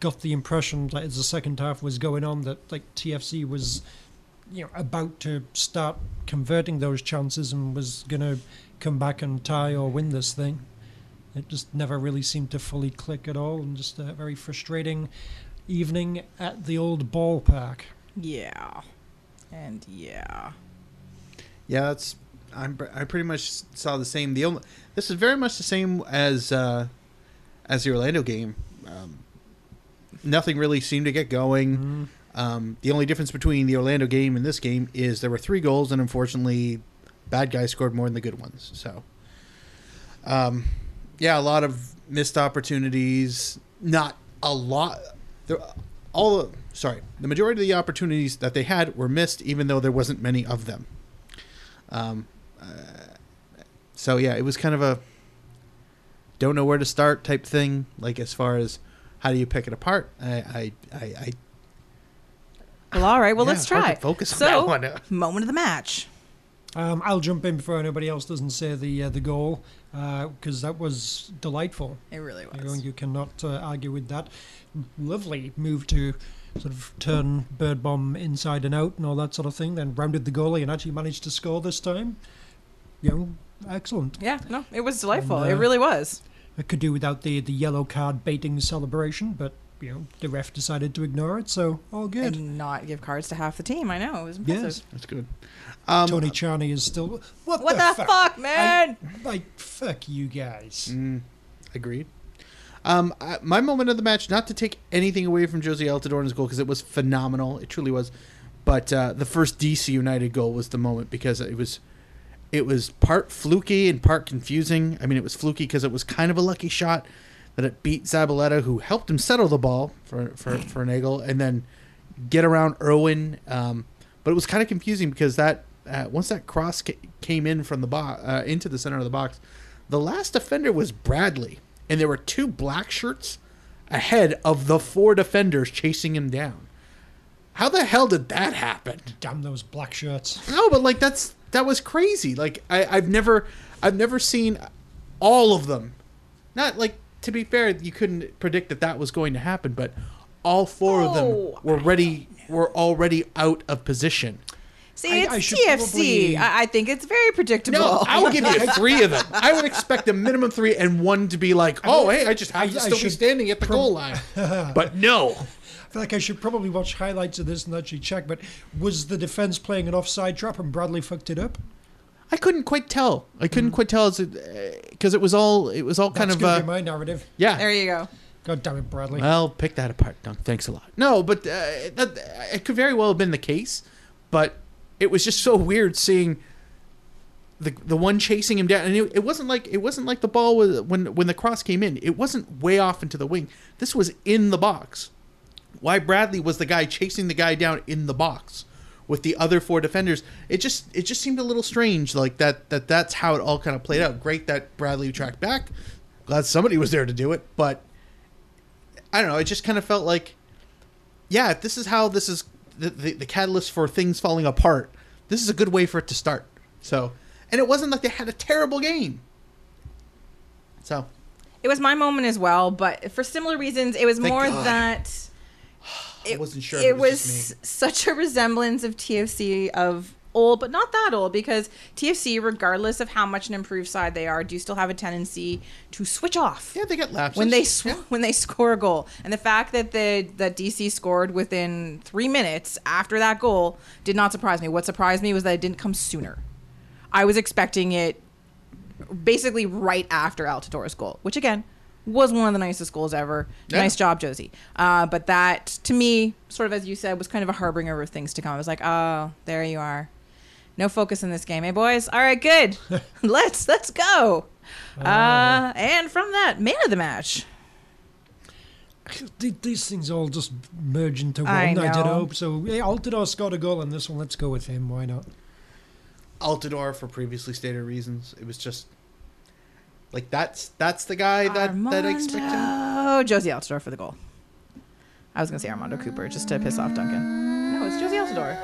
got the impression that as the second half was going on that like TFC was you know about to start converting those chances and was gonna come back and tie or win this thing. It just never really seemed to fully click at all, and just a very frustrating evening at the old ballpark. yeah. And yeah. Yeah, that's I'm I pretty much saw the same. The only this is very much the same as uh, as the Orlando game. Um, nothing really seemed to get going. Um, the only difference between the Orlando game and this game is there were three goals, and unfortunately, bad guys scored more than the good ones. So, um, yeah, a lot of missed opportunities. Not a lot. There, all sorry, the majority of the opportunities that they had were missed, even though there wasn't many of them. Um, uh, so yeah, it was kind of a don't know where to start type thing. Like as far as how do you pick it apart? I I I, I Well, all right. Well, Yeah, let's try. focus on so, that one. moment of the match. Um, I'll jump in before anybody else doesn't say the uh, the goal because that was delightful. It really You, know, was. you cannot uh, argue with that. Lovely move to sort of turn Birnbaum inside and out and all that sort of thing. Then rounded the goalie and actually managed to score this time. You know, excellent. Yeah, no, it was delightful. And, it uh, really was. I could do without the the yellow card baiting celebration, but you know the ref decided to ignore it, so all good. And not give cards to half the team. I know. It was Yes. that's good. Um, Tony Tchani is still what, What the, fuck, man? I, like fuck you guys. Agreed. Um, I, my moment of the match, not to take anything away from Jozy Altidore's goal because it was phenomenal, it truly was. But uh, the first DC United goal was the moment because it was, it was part fluky and part confusing. I mean, it was fluky because it was kind of a lucky shot that it beat Zavaleta, who helped him settle the ball for for for Neagle, and then get around Irwin. Um, but it was kind of confusing because that uh, once that cross ca- came in from the box uh, into the center of the box, the last defender was Bradley, and there were two black shirts ahead of the four defenders chasing him down. How the hell did that happen? Damn those black shirts. No, but like that's that was crazy. Like I, I've never I've never seen all of them. Not like to be fair, you couldn't predict that that was going to happen, but all four of them Oh, were ready were already out of position. See, it's I should TFC. probably- I, I think it's very predictable. No, I would give you three of them. I would expect a minimum three and one to be like, oh, hey, I just have I- to I still be standing at the goal line. but no. I feel like I should probably watch highlights of this and actually check. But was the defense playing an offside trap and Bradley fucked it up? I couldn't quite tell. I couldn't quite tell because it was all it was all kind of gonna uh, be my narrative. yeah. there you go. God damn it, Bradley. Well, pick that apart, Dunk. Thanks a lot. No, but uh, that, it could very well have been the case, but it was just so weird seeing the the one chasing him down, and it, it wasn't like it wasn't like the ball was when when the cross came in. It wasn't way off into the wing. This was in the box. Why Bradley was the guy chasing the guy down in the box with the other four defenders? It just it just seemed a little strange, like that that that's how it all kind of played out. Great that Bradley tracked back. Glad somebody was there to do it, but I don't know. It just kind of felt like, yeah, this is how this is the, the, the catalyst for things falling apart. This is a good way for it to start. So, and it wasn't like they had a terrible game. So, It was my moment as well, but for similar reasons, it was Thank more God. that I wasn't sure. it it was, was such a resemblance of TFC of old, but not that old because TFC, regardless of how much an improved side they are, do still have a tendency to switch off. Yeah, they got lapses when they sw- Yeah. when they score a goal, and the fact that the that DC scored within three minutes after that goal did not surprise me. What surprised me was that it didn't come sooner. I was expecting it basically right after Altidore's goal, which again was one of the nicest goals ever. Yeah. Nice job, Jozy. Uh, but that, to me, sort of as you said, was kind of a harbinger of things to come. I was like, oh, there you are. No focus in this game, hey boys. All right, good. let's let's go. Uh, and from that, man of the match. These things all just merge into one. I I, did hope so. Yeah, Altidore scored a goal in this one. Let's go with him. Why not? Altidore for previously stated reasons. It was just like that's that's the guy that that I expected. Oh, Jozy Altidore for the goal. I was gonna say Armando Cooper just to piss off Duncan. No, it's Jozy Altidore.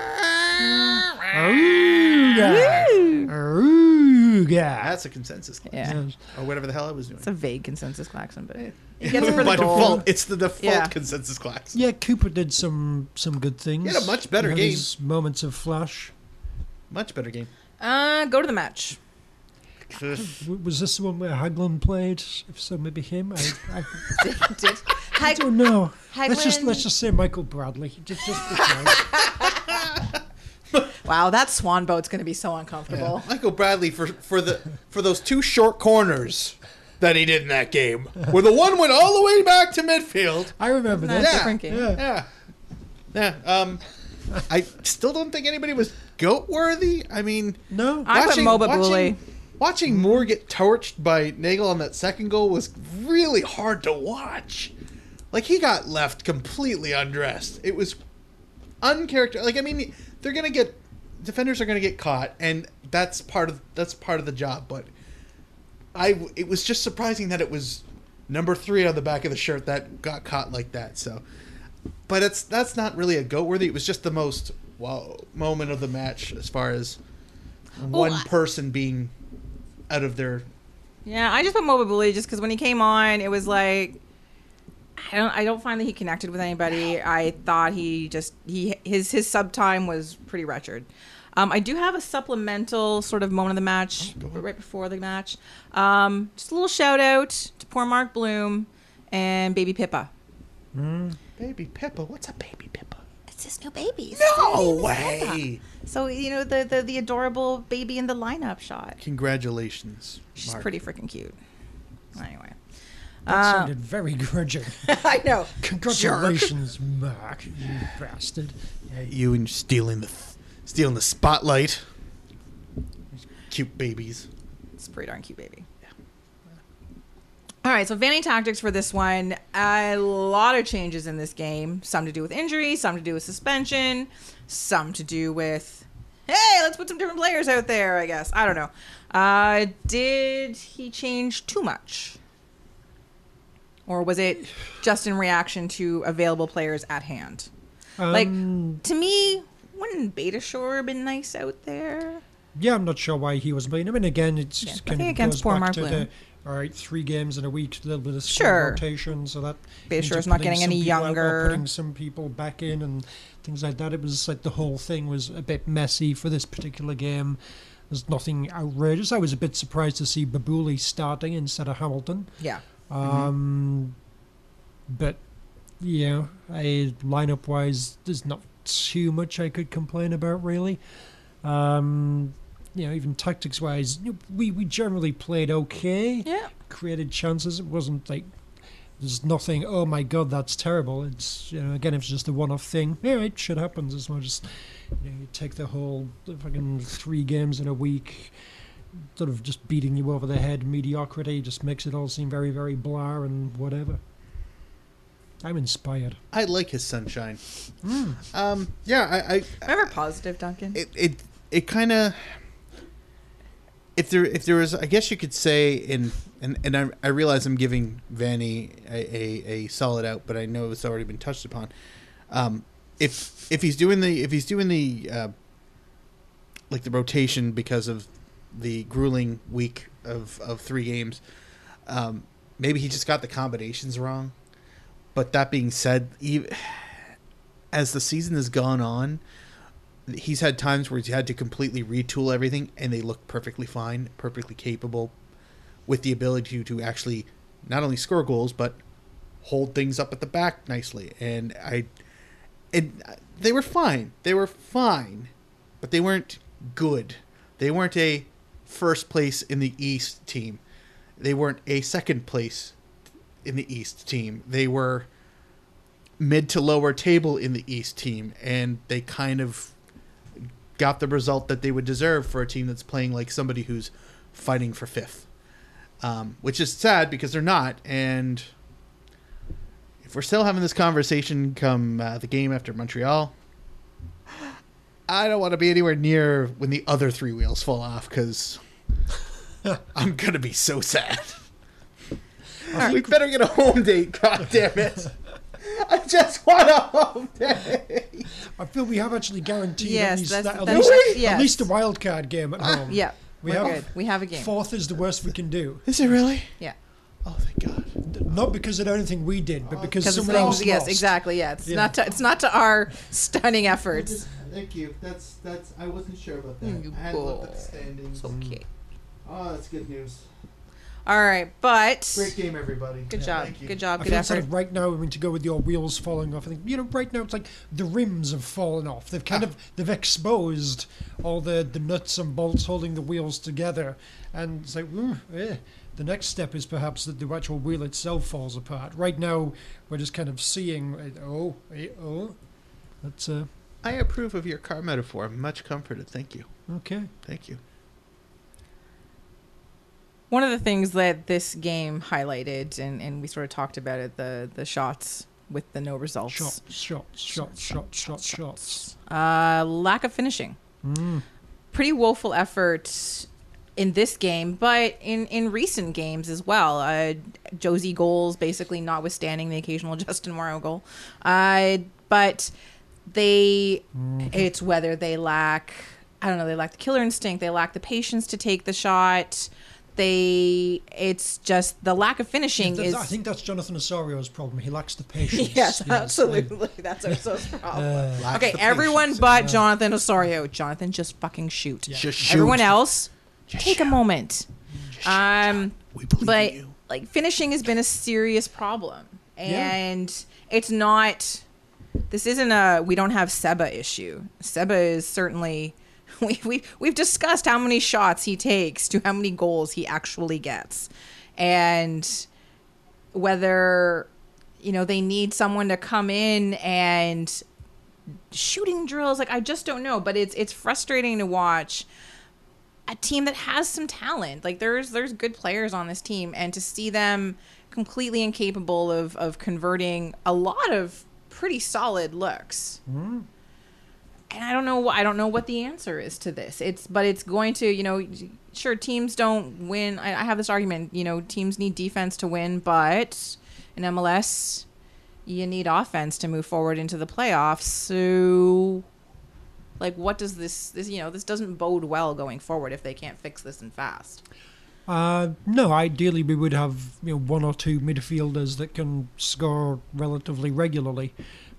Aruga. Aruga. That's a consensus, class. Yeah, or whatever the hell I was doing. it's a vague consensus klaxon, but it gets it for the By goal. default, it's the default Yeah. consensus class. Yeah, Cooper did some some good things. He had a much better had game. his moments of flash. Much better game. Uh, go to the match. W- Was this the one where Hagglund played? If so, maybe him. I, I, Did I don't know. Hag- Let's just let's just say Michael Bradley. Just, just because. Wow, that swan boat's gonna be so uncomfortable. Michael Bradley for for the for those two short corners that he did in that game, where the one went all the way back to midfield. I remember Not a that. Yeah, different game. Yeah. Yeah, yeah. Um, I still don't think anybody was goat worthy. I mean, No. I put Mo Babouli. watching, watching Moor get torched by Neagle on that second goal was really hard to watch. Like he got left completely undressed. It was uncharacter. Like I mean, they're gonna get defenders are gonna get caught, and that's part of that's part of the job. But I, it was just surprising that it was number three on the back of the shirt that got caught like that. So, but it's that's not really a goat worthy. It was just the most wow moment of the match as far as one I- person being out of their Yeah, I just put Mo Babouli just because when he came on, it was like I don't I don't find that he connected with anybody. I thought he just he his his sub time was pretty wretched. Um, I do have a supplemental sort of moment of the match right before the match. Um, just a little shout out to poor Mark Bloom and Baby Pippa. baby Pippa. What's a baby Pippa? It's his new baby. No way! So you know the, the the adorable baby in the lineup shot. Congratulations, She's Mark. pretty freaking cute. Anyway, That Uh, sounded very grudging. I know. Congratulations, Mark, you bastard. Yeah, You and stealing the stealing the spotlight. Cute babies. It's a pretty darn cute baby. All right, so Vanney tactics for this one. A lot of changes in this game. Some to do with injury, some to do with suspension, some to do with hey, let's put some different players out there. I guess I don't know. Uh, did he change too much, or was it just in reaction to available players at hand? like Um, to me, wouldn't Beta Shore have been nice out there? yeah, I'm not sure why he was playing. I mean, again, it's Yeah, kind of against poor back Mark to Bloom. the all right, three games in a week, a little bit of Sure. rotation, so that Beta Shore's not getting any out younger. putting some people back in and things like that. It was like the whole thing was a bit messy for this particular game. There's nothing outrageous. I was a bit surprised to see Babouli starting instead of Hamilton. Yeah. Um, but yeah, I lineup wise, there's not too much I could complain about really. Um, you know, even tactics wise, we we generally played okay. Yeah. Created chances. It wasn't like there's nothing. Oh my god, that's terrible. It's you know again, if it's just a one-off thing, yeah, it shit happens. It's not just you, know, you take the whole fucking three games in a week sort of just beating you over the head mediocrity just makes it all seem very very blah and whatever i'm inspired I like his sunshine. Um, yeah, I, I Remember positive, Duncan? it it it kind of if there if there was I guess you could say in and and I, I realize I'm giving Vanney a, a, a solid out, but I know it's already been touched upon. Um, if if he's doing the if he's doing the uh, like the rotation because of the grueling week of of three games, um, maybe he just got the combinations wrong. But that being said, even, as the season has gone on, he's had times where he's had to completely retool everything and they look perfectly fine, perfectly capable with the ability to, to actually not only score goals but hold things up at the back nicely. And I and they were fine. They were fine, but they weren't good. They weren't a first place in the East team. They weren't a second place in the East team. They were mid to lower table in the East team, and they kind of got the result that they would deserve for a team that's playing like somebody who's fighting for fifth. Um, which is sad because they're not. And if we're still having this conversation come uh, the game after Montreal, I don't want to be anywhere near when the other three wheels fall off because I'm gonna be so sad. We better get a home date. God damn it! I just want a home date. I feel we have actually guaranteed Yes, at least, that's- that, at, least, yes. at least a wild card game at home. Yeah, We we're have- good. We have a game. Fourth is the worst we can do. Is it really? Yeah, Oh, thank God. Not because of anything we did, but because because someone else yes, lost. exactly. Yeah, it's Yeah. not to, it's not to our stunning efforts. Thank you. That's that's. I wasn't sure about that. You I had looked at the go. standings. Okay. Oh, that's good news. All right, but Great game, everybody. good job, Thank you. good job, I good feel it's effort. like right now, I mean, to go with your wheels falling off, I think, you know, right now it's like the rims have fallen off. They've kind of, they've exposed all the, the nuts and bolts holding the wheels together. And it's like, mm, eh. the next step is perhaps that the actual wheel itself falls apart. Right now, we're just kind of seeing, uh, oh, eh, oh. That's, uh, I approve of your car metaphor. I'm much comforted. Thank you. okay. Thank you. One of the things that this game highlighted, and, and we sort of talked about it, the the shots with the no results. Shots, shots, shots, shots, shots, shots. Uh, lack of finishing. Mm. Pretty woeful effort in this game, but in, in recent games as well. Uh, Jozy goals, basically notwithstanding the occasional Justin Morrow goal. Uh, but they, it's whether they lack, I don't know, they lack the killer instinct, they lack the patience to take the shot. They, it's just the lack of finishing That's- is. I think that's Jonathan Osorio's problem. He lacks the patience. Yes, like- absolutely. That's Oso's problem. Uh, okay, everyone patience. but Jonathan Osorio. Jonathan, just fucking shoot. Just shoot. Everyone else, Just take a shoot. moment. Um, We believe but in you. like finishing has been a serious problem, and it's not. This isn't a we don't have Seba issue. Seba is certainly. We, we, we've discussed how many shots he takes to how many goals he actually gets. And whether you know they need someone to come in and shooting drills like i just don't know. But it's it's frustrating to watch a team that has some talent. Like there's there's good players on this team. And to see them completely incapable of of converting a lot of pretty solid looks mm-hmm. And I don't know. I don't know what the answer is to this. It's but it's going to you know, sure teams don't win. I, I have this argument. You know, teams need defense to win, but in MLS, you need offense to move forward into the playoffs. So, like, what does this? This you know, this doesn't bode well going forward if they can't fix this and fast. Uh, no, ideally we would have you know one or two midfielders that can score relatively regularly.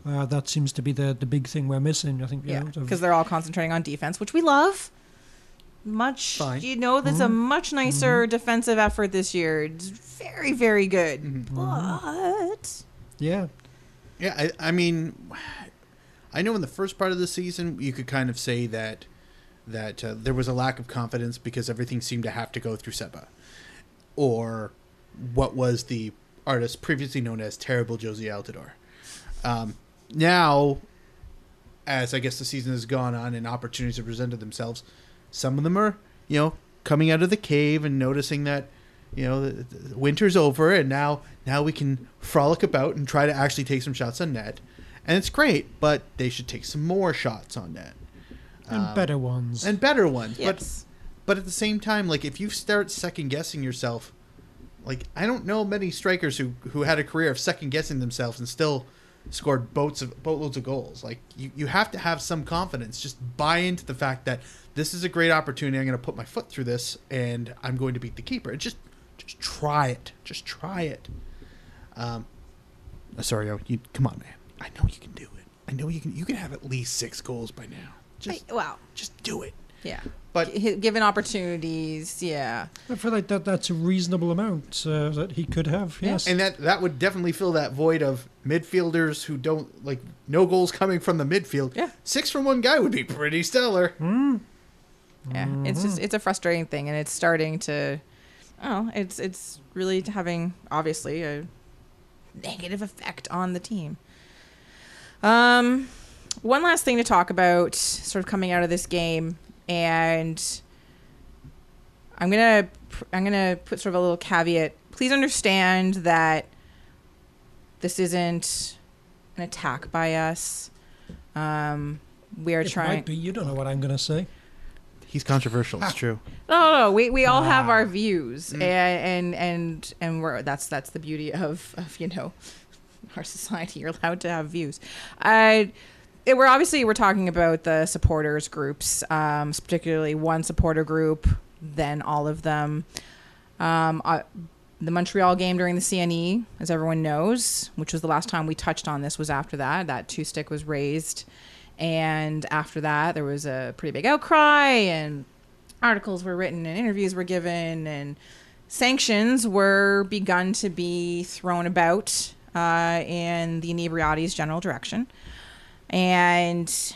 Uh, that seems to be the the big thing we're missing. I think. Yeah, know, of- because they're all concentrating on defense, which we love. Much, Fine. you know, there's a much nicer defensive effort this year. It's very, very good. But yeah, Yeah, I, I mean, I know in the first part of the season you could kind of say that that uh, there was a lack of confidence because everything seemed to have to go through Seba, or what was the artist previously known as Terrible Jozy Altidore. Um, now, as I guess the season has gone on and opportunities have presented themselves, some of them are you know coming out of the cave and noticing that you know the, the winter's over and now now we can frolic about and try to actually take some shots on net. And it's great but they should take some more shots on net. And um, better ones. and better ones. Yes, but but at the same time like if you start second guessing yourself like i don't know many strikers who who had a career of second guessing themselves and still scored boats of boatloads of goals. Like you, you have to have some confidence. Just buy into the fact that this is a great opportunity. I'm going to put my foot through this and i'm going to beat the keeper. Just just try it. Just try it. Um sorry you come on man. I know you can do it. I know you can you can have at least six goals by now. Just wow, just do it. yeah. But given opportunities, yeah, I feel like that that's a reasonable amount uh, that he could have. Yeah. Yes, and that that would definitely fill that void of midfielders who don't like no goals coming from the midfield. Yeah. six from one guy would be pretty stellar. yeah. It's just it's a frustrating thing, and it's starting to. Oh, it's it's really having obviously a negative effect on the team. Um, one last thing to talk about, sort of coming out of this game, and I'm gonna I'm gonna put sort of a little caveat. Please understand that this isn't an attack by us. Um, we are It trying. might be. You don't know what I'm going to say. He's controversial. It's true. No, no, we, we all have Ah. our views, and and and and we're that's that's the beauty of of you know our society. You're allowed to have views. I. it- we're obviously we're talking about the supporters groups, um, particularly one supporter group, then all of them. Um, the Montreal game during the CNE, as everyone knows, which was the last time we touched on this, was after that. That two stick was raised, and after that, there was a pretty big outcry, and articles were written, and interviews were given, and sanctions were begun to be thrown about uh, in the inebriati's general direction, and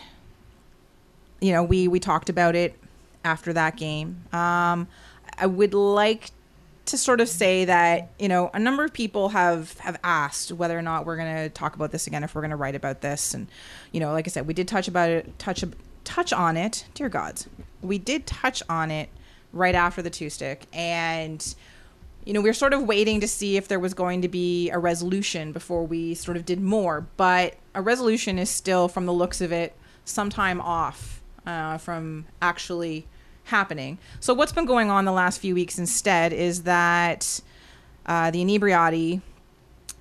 you know we we talked about it after that game. Um, I would like to sort of say that you know a number of people have have asked whether or not we're going to talk about this again if we're going to write about this. And you know like i said we did touch about it touch touch on it. Dear gods. We did touch on it right after the two stick. And you know we were sort of waiting to see if there was going to be a resolution before we sort of did more but a resolution is still from the looks of it sometime off uh, from actually happening. So what's been going on the last few weeks instead is that uh, the inebriati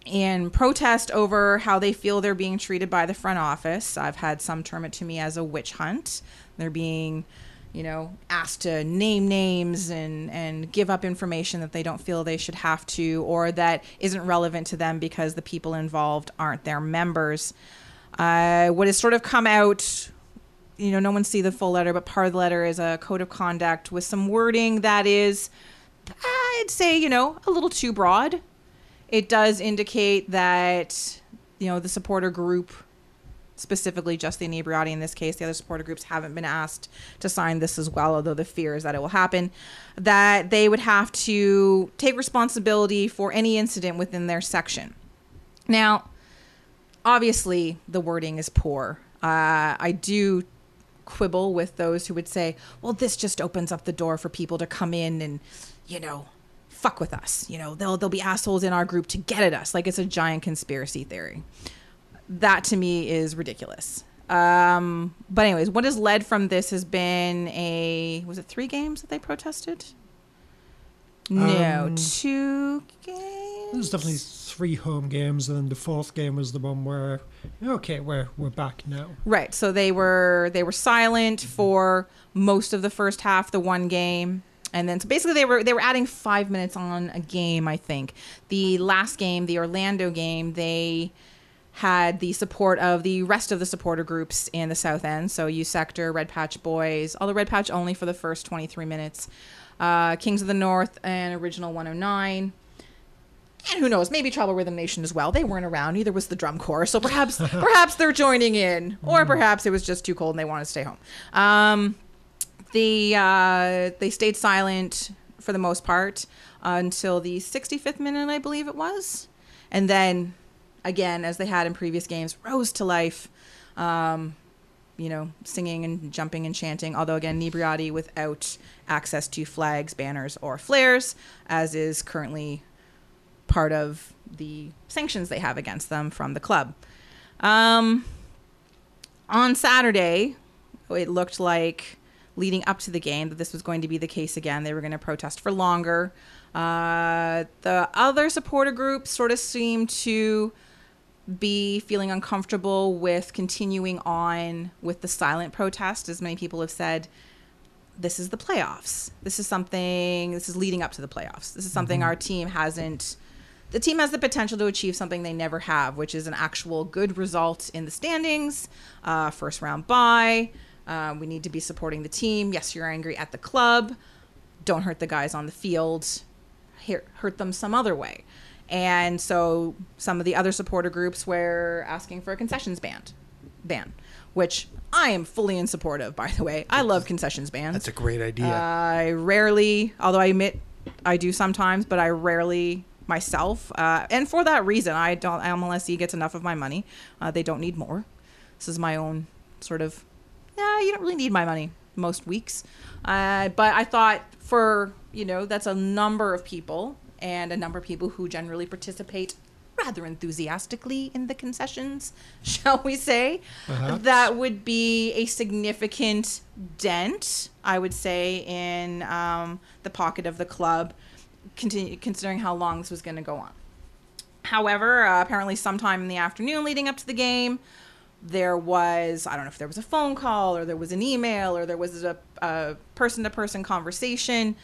in protest over how they feel they're being treated by the front office. I've had some term it to me as a witch hunt. They're being, you know, asked to name names and and give up information that they don't feel they should have to or that isn't relevant to them because the people involved aren't their members. Uh, what has sort of come out you know, no one see the full letter, but part of the letter is a code of conduct with some wording that is, I'd say, you know, a little too broad. It does indicate that, you know, the supporter group, specifically just the inebriati in this case, the other supporter groups haven't been asked to sign this as well, although the fear is that it will happen, that they would have to take responsibility for any incident within their section. Now, obviously, the wording is poor. Uh, I do quibble with those who would say, well, this just opens up the door for people to come in and, you know, fuck with us. You know, they'll, they'll be assholes in our group to get at us. Like it's a giant conspiracy theory. That to me is ridiculous. Um, but anyways, what has led from this has been a, was it three games that they protested? No, Um, two games. There's definitely three home games, and then the fourth game was the one where, okay, we're we're back now. Right. So they were they were silent for most of the first half, the one game. And then so basically they were they were adding five minutes on a game, I think. The last game, the Orlando game, they had the support of the rest of the supporter groups in the South End. So U Sector, Red Patch Boys, although Red Patch only for the first 23 minutes. Uh, Kings of the North and Original 109 and who knows, maybe Tribal Rhythm Nation as well. They weren't around. Neither was the drum corps. So perhaps perhaps they're joining in, or perhaps it was just too cold and they want to stay home. Um, the uh, they stayed silent for the most part until the 65th minute, I believe it was, and then again, as they had in previous games, rose to life. Um, you know, singing and jumping and chanting. Although again, Inebriati without access to flags, banners, or flares, as is currently part of the sanctions they have against them from the club. Um, on Saturday, it looked like leading up to the game that this was going to be the case again. They were going to protest for longer. Uh, the other supporter groups sort of seemed to be feeling uncomfortable with continuing on with the silent protest, as many people have said. This is the playoffs. This is something. This is leading up to the playoffs. This is something our team hasn't the team has the potential to achieve something they never have, which is an actual good result in the standings, uh, first round bye. Uh, we need to be supporting the team. Yes, you're angry at the club. Don't hurt the guys on the field. Hurt them some other way. And so some of the other supporter groups were asking for a concessions ban, ban, which I am fully in support of. By the way, I love concessions bans. That's a great idea. I rarely, although I admit I do sometimes, but I rarely myself, uh, and for that reason, I don't. MLSE gets enough of my money. Uh, they don't need more. This is my own sort of. Yeah, you don't really need my money most weeks, uh, but I thought for you know that's a number of people and a number of people who generally participate rather enthusiastically in the concessions, shall we say? Perhaps. That would be a significant dent, I would say, in um, the pocket of the club, continue, considering how long this was going to go on. However, uh, apparently, sometime in the afternoon leading up to the game, there was I don't know if there was a phone call or there was an email or there was a person to person conversation.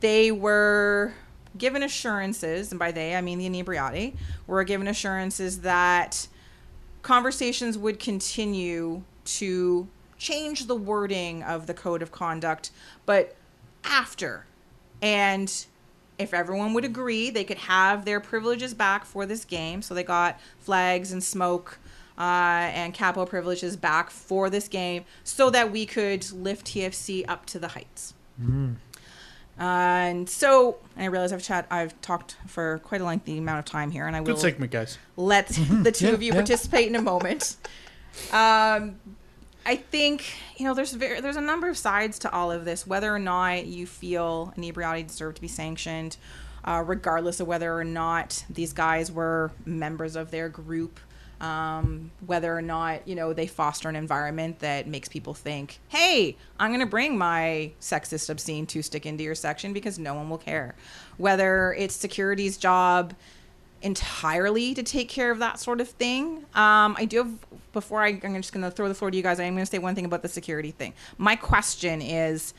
They were given assurances, and by they I mean the inebriati, were given assurances that conversations would continue to change the wording of the code of conduct, but after. And if everyone would agree, they could have their privileges back for this game. So they got flags and smoke uh, and capo privileges back for this game so that we could lift TFC up to the heights. And so and I realize I've chat I've talked for quite a lengthy amount of time here, and I will Good segment, guys. let the two Yeah, of you yeah. participate in a moment. Um, I think you know there's very, there's a number of sides to all of this. Whether or not you feel inebriati deserve to be sanctioned, uh, regardless of whether or not these guys were members of their group, um, whether or not you know they foster an environment that makes people think, "Hey, I'm going to bring my sexist, obscene two stick into your section because no one will care." Whether it's security's job entirely to take care of that sort of thing. Um, I do have, before I, I'm just going to throw the floor to you guys, I'm going to say one thing about the security thing. My question is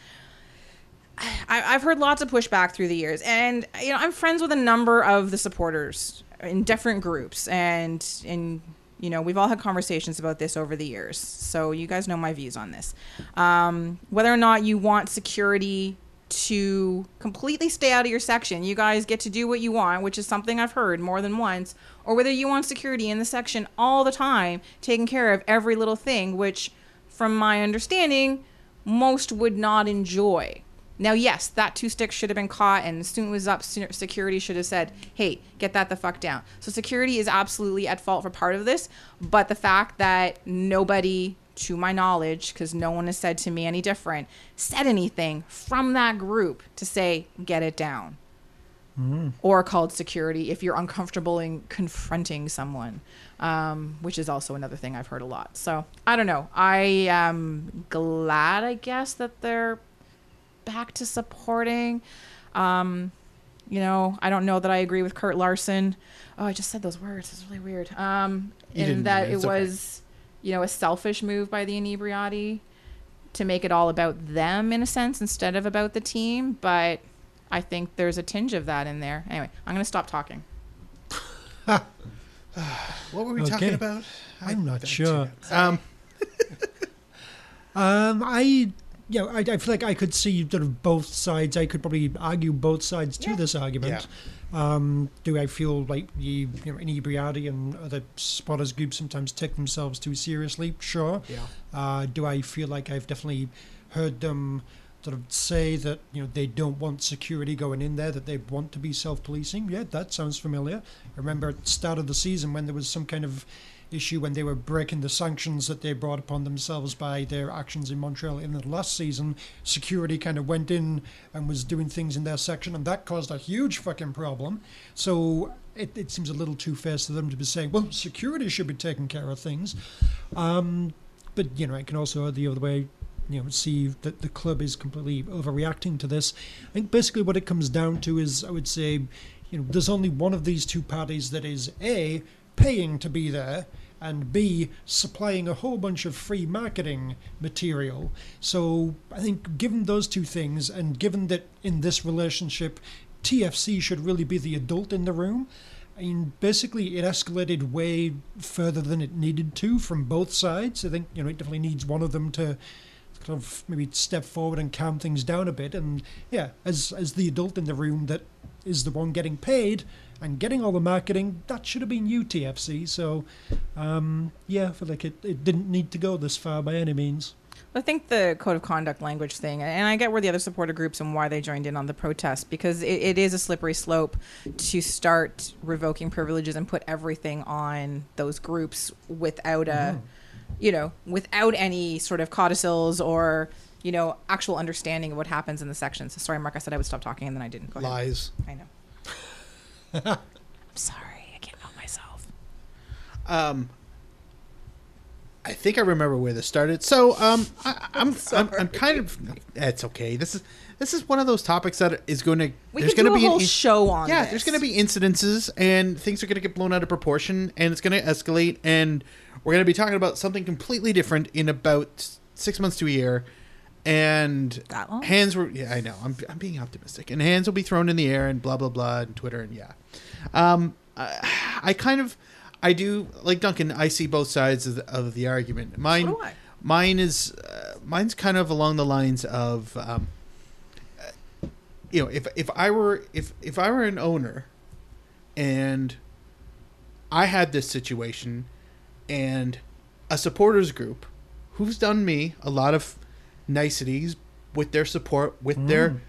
I, I've heard lots of pushback through the years, and you know I'm friends with a number of the supporters in different groups, and and you know we've all had conversations about this over the years, so you guys know my views on this. Um, whether or not you want security to completely stay out of your section, you guys get to do what you want, which is something I've heard more than once, or whether you want security in the section all the time, taking care of every little thing, which, from my understanding, most would not enjoy. Now, yes, that two stick should have been caught, and as soon as it was up, security should have said, "Hey, get that the fuck down." So security is absolutely at fault for part of this, but the fact that nobody, to my knowledge, because no one has said to me any different, said anything from that group to say, "Get it down," or called security if you're uncomfortable in confronting someone, um, which is also another thing I've heard a lot. So I don't know. I am glad, I guess, that they're back to supporting. Um, you know, I don't know that I agree with Kurt Larson. Oh, I just said those words. It's really weird. Um, in that it. it It's okay. was, you know, a selfish move by the inebriati to make it all about them in a sense instead of about the team. But I think there's a tinge of that in there. Anyway, I'm going to stop talking. What were we talking about? I'm not I sure. tuned out. Um, Um, I, you know, I, I feel like I could see sort of both sides. I could probably argue both sides to Yeah. this argument. Um, do I feel like the you know, inebriati and other spotters groups sometimes take themselves too seriously? Sure. Yeah. Uh, do I feel like I've definitely heard them sort of say that you know they don't want security going in there, that they want to be self-policing? Yeah, that sounds familiar. I remember at the start of the season when there was some kind of issue when they were breaking the sanctions that they brought upon themselves by their actions in Montreal in the last season. Security kind of went in and was doing things in their section, and that caused a huge fucking problem. So it, it seems a little too fast for them to be saying, well, security should be taking care of things. Um, but, you know, I can also, the other way, you know, see that the club is completely overreacting to this. I think basically what it comes down to is, I would say, you know, there's only one of these two parties that is A, paying to be there, and B, supplying a whole bunch of free marketing material. So I think given those two things, and given that in this relationship, TFC should really be the adult in the room, I mean, basically, it escalated way further than it needed to from both sides. I think, you know, it definitely needs one of them to kind of maybe step forward and calm things down a bit. And yeah, as as the adult in the room that is the one getting paid and getting all the marketing, that should have been you, TFC. So, um, yeah, I feel like it, it didn't need to go this far by any means. I think the code of conduct language thing, and I get where the other supporter groups and why they joined in on the protest because it, it is a slippery slope to start revoking privileges and put everything on those groups without a, you know, without any sort of codicils or you know actual understanding of what happens in the sections. Sorry, Mark, I said I would stop talking and then I didn't. Go ahead. Lies. I know. I'm sorry, I can't help myself. Um, I think I remember where this started. So, um, I, I'm, I'm I'm kind of. It's okay. This is this is one of those topics that is going to. We there's going to a be whole an, show on Yeah, this. there's going to be incidences, and things are going to get blown out of proportion, and it's going to escalate, and we're going to be talking about something completely different in about six months to a year. And That long? hands were. Yeah, I know. I'm I'm being optimistic, and hands will be thrown in the air, and blah blah blah, and Twitter, and yeah. Um, I, I kind of, I do like Duncan. I see both sides of the, of the argument. Mine, I. mine is, uh, mine's kind of along the lines of, um, uh, you know, if if I were if if I were an owner, and I had this situation, and a supporters group, who's done me a lot of niceties with their support, with their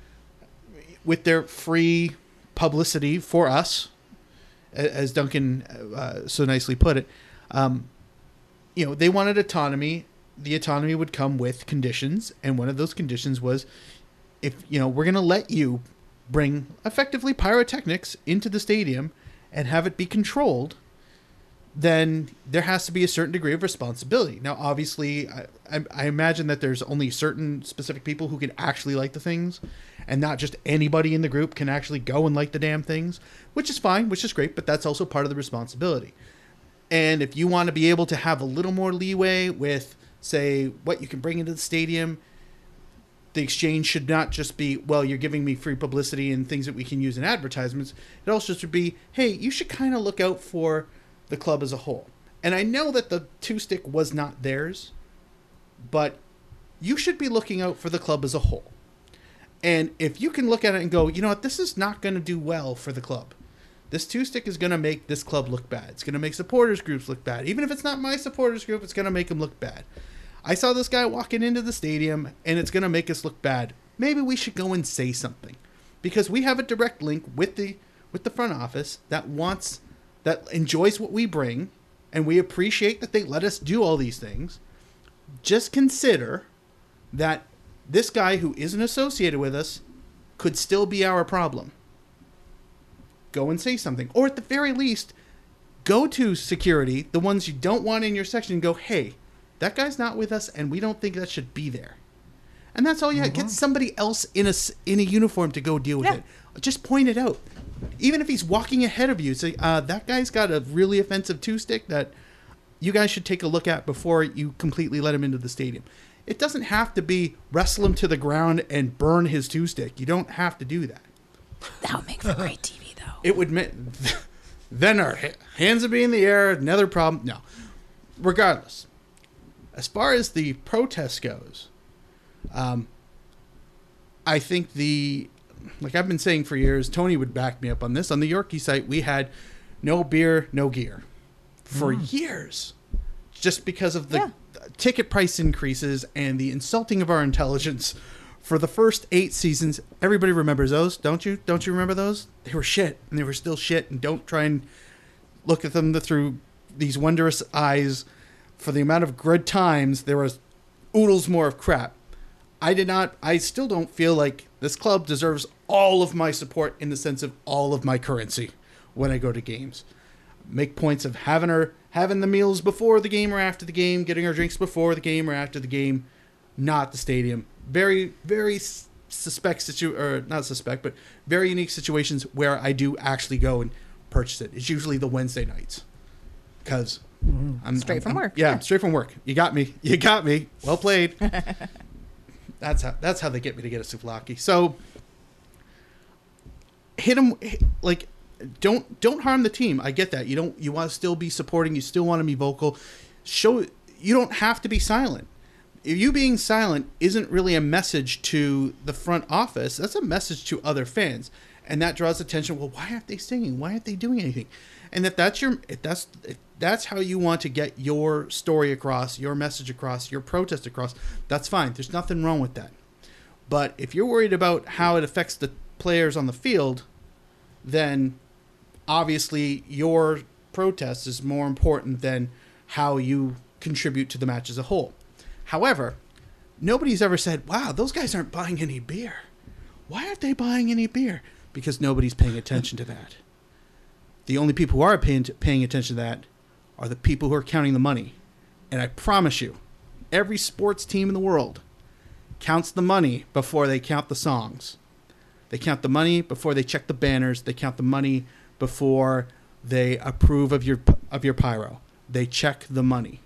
with their free publicity for us, as Duncan uh, so nicely put it. Um, you know, they wanted autonomy. The autonomy would come with conditions, and one of those conditions was, if you know, we're going to let you bring effectively pyrotechnics into the stadium and have it be controlled then there has to be a certain degree of responsibility. Now, obviously, I, I, I imagine that there's only certain specific people who can actually like the things, and not just anybody in the group can actually go and like the damn things, which is fine, which is great, but that's also part of the responsibility. And if you want to be able to have a little more leeway with, say, what you can bring into the stadium, the exchange should not just be, well, you're giving me free publicity and things that we can use in advertisements. It also should be, hey, you should kind of look out for the club as a whole. And I know that the two stick was not theirs, but you should be looking out for the club as a whole. And if you can look at it and go, you know what, this is not going to do well for the club. This two stick is going to make this club look bad. It's going to make supporters groups look bad. Even if it's not my supporters group, it's going to make them look bad. I saw this guy walking into the stadium and it's going to make us look bad. Maybe we should go and say something because we have a direct link with the with the front office that wants that enjoys what we bring and we appreciate that they let us do all these things. Just consider that this guy who isn't associated with us could still be our problem. Go and say something. Or at the very least, go to security, the ones you don't want in your section, and go, hey, that guy's not with us and we don't think that should be there. And that's all you have. Get somebody else in a, in a uniform to go deal with Yeah. it. Just point it out. Even if he's walking ahead of you, say, uh, that guy's got a really offensive two stick that you guys should take a look at before you completely let him into the stadium. It doesn't have to be wrestle him to the ground and burn his two stick. You don't have to do that. That would make for great TV, though. It would ma- then our hands would be in the air. Another problem. No, regardless, as far as the protest goes, um, I think the like I've been saying for years. Tony would back me up on this. On the Yorkie site, we had no beer, no gear for years, just because of the Yeah. Ticket price increases and the insulting of our intelligence. For the first eight seasons, everybody remembers those, don't you? Don't you remember those? They were shit, and they were still shit. And don't try and look at them through these wondrous eyes. For the amount of good times, there was oodles more of crap. I did not. I still don't feel like this club deserves all of my support in the sense of all of my currency when I go to games. Make points of having our having the meals before the game or after the game, getting our drinks before the game or after the game, not the stadium. Very very suspect situ or not suspect, but very unique situations where I do actually go and purchase it. It's usually the Wednesday nights because mm-hmm. I'm Straight I'm- from I'm- work, Yeah, yeah. straight from work. You got me. You got me. Well played. that's how that's how they get me to get a souvlaki. So hit them like don't don't harm the team. I get that. You don't you want to still be supporting, you still want to be vocal. Show you don't have to be silent. If you being silent isn't really a message to the front office, that's a message to other fans. and that draws attention. Well, why aren't they singing? Why aren't they doing anything? And if that's your if that's if that's how you want to get your story across, your message across, your protest across, that's fine. There's nothing wrong with that. But if you're worried about how it affects the players on the field, then obviously your protest is more important than how you contribute to the match as a whole. However, nobody's ever said, wow, those guys aren't buying any beer. Why aren't they buying any beer? Because nobody's paying attention to that. The only people who are paying, paying attention to that are the people who are counting the money. And I promise you, every sports team in the world counts the money before they count the songs. They count the money before they check the banners. They count the money before they approve of your of your pyro. They check the money.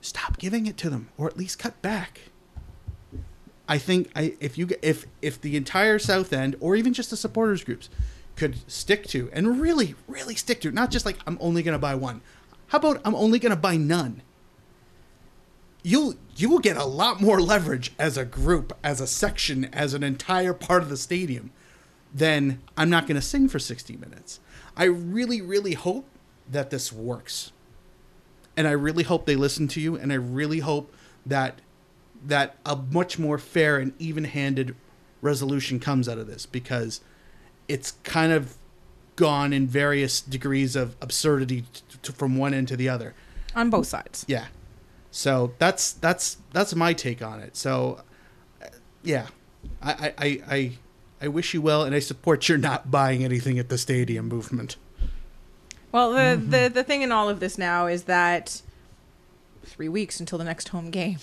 Stop giving it to them, or at least cut back. I think I, if you if if the entire South End, or even just the supporters groups, could stick to and really really stick to, not just like I'm only gonna buy one. How about I'm only gonna buy none? you'll you will get a lot more leverage as a group, as a section, as an entire part of the stadium than I'm not going to sing for 60 minutes. I really really hope that this works. And I really hope they listen to you and I really hope that that a much more fair and even-handed resolution comes out of this because it's kind of gone in various degrees of absurdity t- t- from one end to the other. on both sides. Yeah. So that's that's that's my take on it. So uh, yeah, I I, I I I wish you well, and I support your not buying anything at the stadium movement. Well, the, Mm-hmm. the the thing in all of this now is that three weeks until the next home game.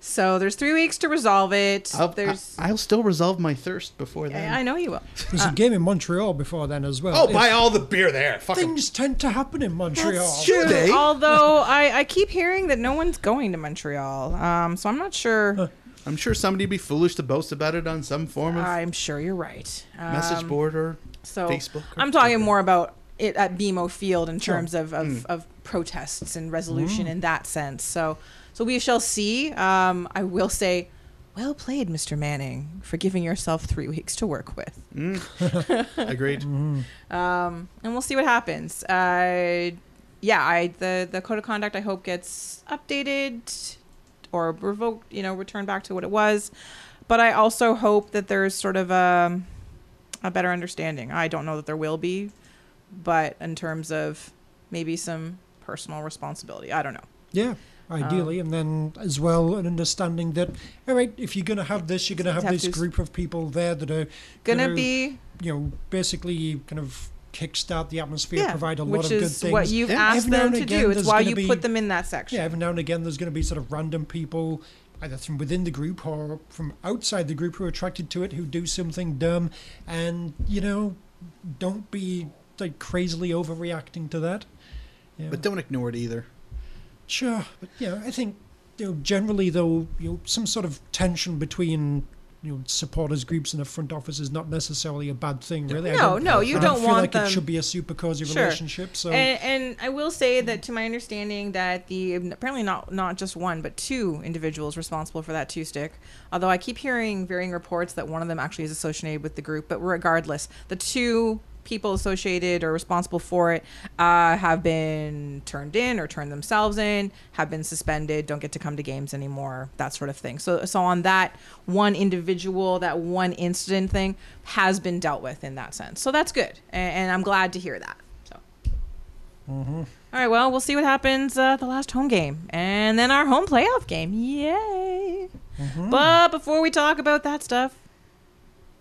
So there's three weeks to resolve it. I'll, there's, I, will still resolve my thirst before then. I, I know you will. There's a game in Montreal before then as well. oh, If buy all the beer there. Fuck 'em. Things tend to happen in Montreal. true. They? Although I, I keep hearing that no one's going to Montreal, um, so I'm not sure. I'm sure somebody would be foolish to boast about it on some form of I'm sure you're right. message Um, board or So Facebook. or I'm talking something. more about it at BMO Field in Sure. terms of, of, Mm. of protests and resolution in that sense. So so we shall see. Um, I will say, well played, Mr. Manning, for giving yourself three weeks to work with. Agreed. Um, and we'll see what happens. Uh, yeah, I the the code of conduct I hope gets updated or revoked, you know, returned back to what it was. But I also hope that there's sort of a a better understanding. I don't know that there will be, but in terms of maybe some personal responsibility, I don't know. Yeah, ideally, um, and then as well an understanding that all right, if you're going to have this, you're going to have Have this group of people there that are Gonna gonna, be you know basically kind of kickstart the atmosphere, yeah, provide a lot of good things. Which is things. what you've Yeah. asked them to again, do. It's why you be- put them in that section. Yeah, every now and again, there's going to be sort of random people, either from within the group or from outside the group, who are attracted to it, who do something dumb, and you know, don't be like crazily overreacting to that. Yeah. But don't ignore it either. Sure, but yeah, I think you know generally though you know some sort of tension between you know supporters groups and the front office is not necessarily a bad thing, really. I No, don't- no, you I don't feel want like them- it should be a super cozy Sure. relationship. So And, and I will say that, to my understanding, that the apparently not not just one but two individuals responsible for that two stick. Although I keep hearing varying reports that one of them actually is associated with the group. But regardless, the two people associated or responsible for it uh, have been turned in or turned themselves in, have been suspended, don't get to come to games anymore, that sort of thing. So so on that one individual, that one incident thing has been dealt with in that sense. So that's good, and, and I'm glad to hear that. So. All right, well, we'll see what happens uh, the last home game. And then our home playoff game. Yay! But before we talk about that stuff,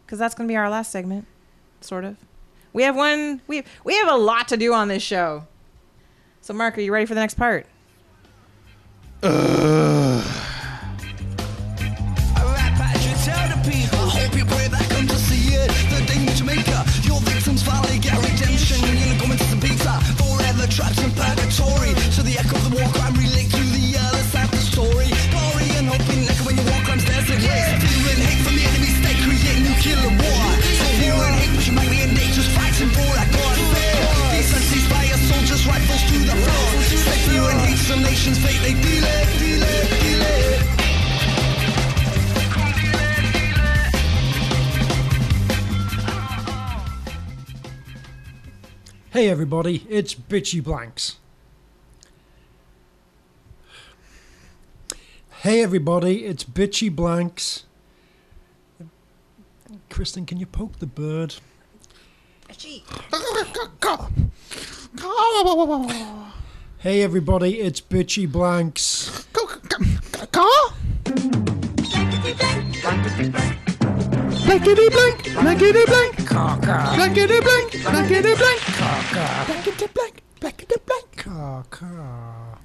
because that's going to be our last segment, sort of, we have one, we, we have a lot to do on this show. So, Mark, are you ready for the next part? Alright, some nations fate. They delay, delay, delay. Hey everybody, it's Bitchy Blanks. Hey everybody, it's Bitchy Blanks. Kristin, can you poke the bird? Hey everybody, it's Bitchy Blanks. Blankety blank, blankety blank, blankety blank, blankety blank, blankety blank, blankety blank. Caw, caw.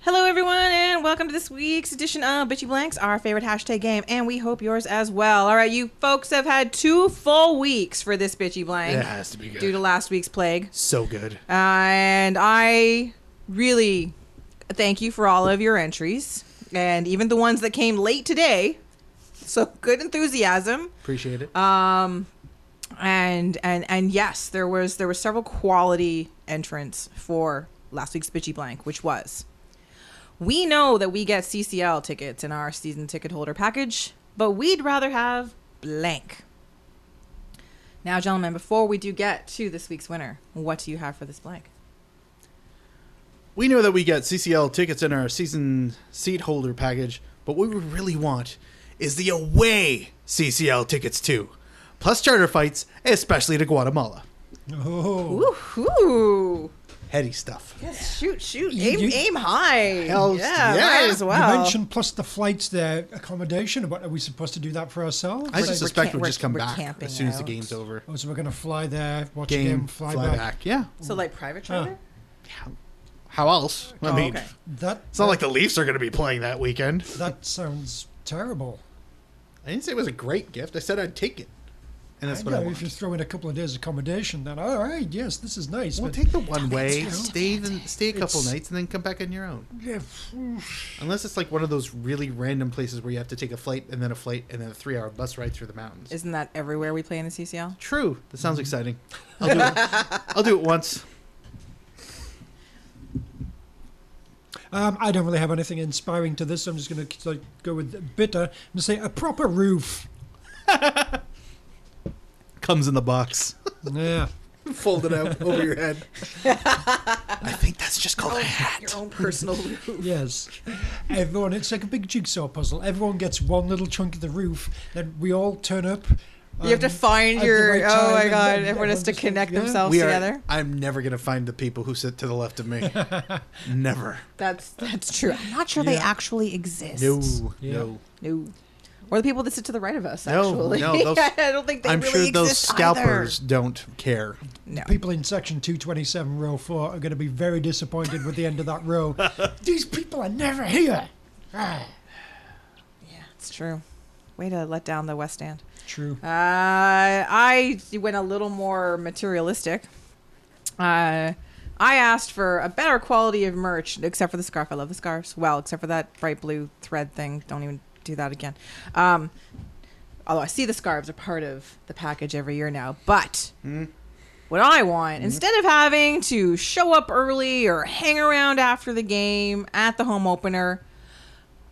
Hello, everyone, and welcome to this week's edition of Bitchy Blanks, our favorite hashtag game, and we hope yours as well. All right, you folks have had two full weeks for this Bitchy Blank It has to be good. due to last week's plague. so good. And I really thank you for all of your entries, and even the ones that came late today. So good enthusiasm. Appreciate it. Um, and and and yes, there was there were several quality entrants for last week's bitchy blank, which was we know that we get CCL tickets in our season ticket holder package, but we'd rather have blank. Now, gentlemen, before we do get to this week's winner, what do you have for this blank? We know that we get CCL tickets in our season seat holder package, but what we really want is the away CCL tickets too, plus charter flights, especially to Guatemala. Oh, Woohoo! Heady stuff. Yes, Shoot, shoot, You- aim, you- aim high. Hell, yeah, yeah. might as you well. mentioned plus the flights, the accommodation. What are we supposed to do that for ourselves? I We're- just suspect we'll just come back as soon as the game's over. Oh, so we're gonna fly there, watch Game, a game, fly, back. Yeah. so, like private charter? How else? I Oh, mean, okay. That it's not like the Leafs are going to be playing that weekend. that sounds terrible. I didn't say it was a great gift. I said I'd take it, and that's I what I know, want. if you throw in a couple of days accommodation, then all right, yes, this is nice. We'll but take the one way, It's- stay the, stay a couple it's- nights, and then come back on your own. Yeah, Unless it's like one of those really random places where you have to take a flight and then a flight and then a three-hour bus ride through the mountains. Isn't that everywhere we play in the CCL? True. That sounds mm-hmm. exciting. I'll do it. I'll do it once. Um, I don't really have anything inspiring to this. I'm just going to like go with bitter and say a proper roof. Comes in the box. Yeah. Fold it out over your head. I think that's just called a hat. Your own personal roof. Yes. Everyone, it's like a big jigsaw puzzle. Everyone gets one little chunk of the roof, then we all turn up. You have to um, find at your. right oh my god! Everyone has to just like, connect yeah. themselves We are. together. I'm never gonna find the people who sit to the left of me. never. That's that's true. I'm not sure they actually exist. No. Yeah. No. no. Or the people that sit to the right of us. No, Actually, no, those- I don't think they actually exist. I'm really sure those exist scalpers don't care. No. People in section 227, row 4 are going to be very disappointed with the end of that row. These people are never here. Ah, Yeah, it's true. Way to let down the West End. True. Uh, I went a little more materialistic. Uh, I asked for a better quality of merch, except for the scarf. I love the scarves. Well, except for that bright blue thread thing. Don't even do that again. Um, although I see the scarves are part of the package every year now. But what I want, instead of having to show up early or hang around after the game at the home opener,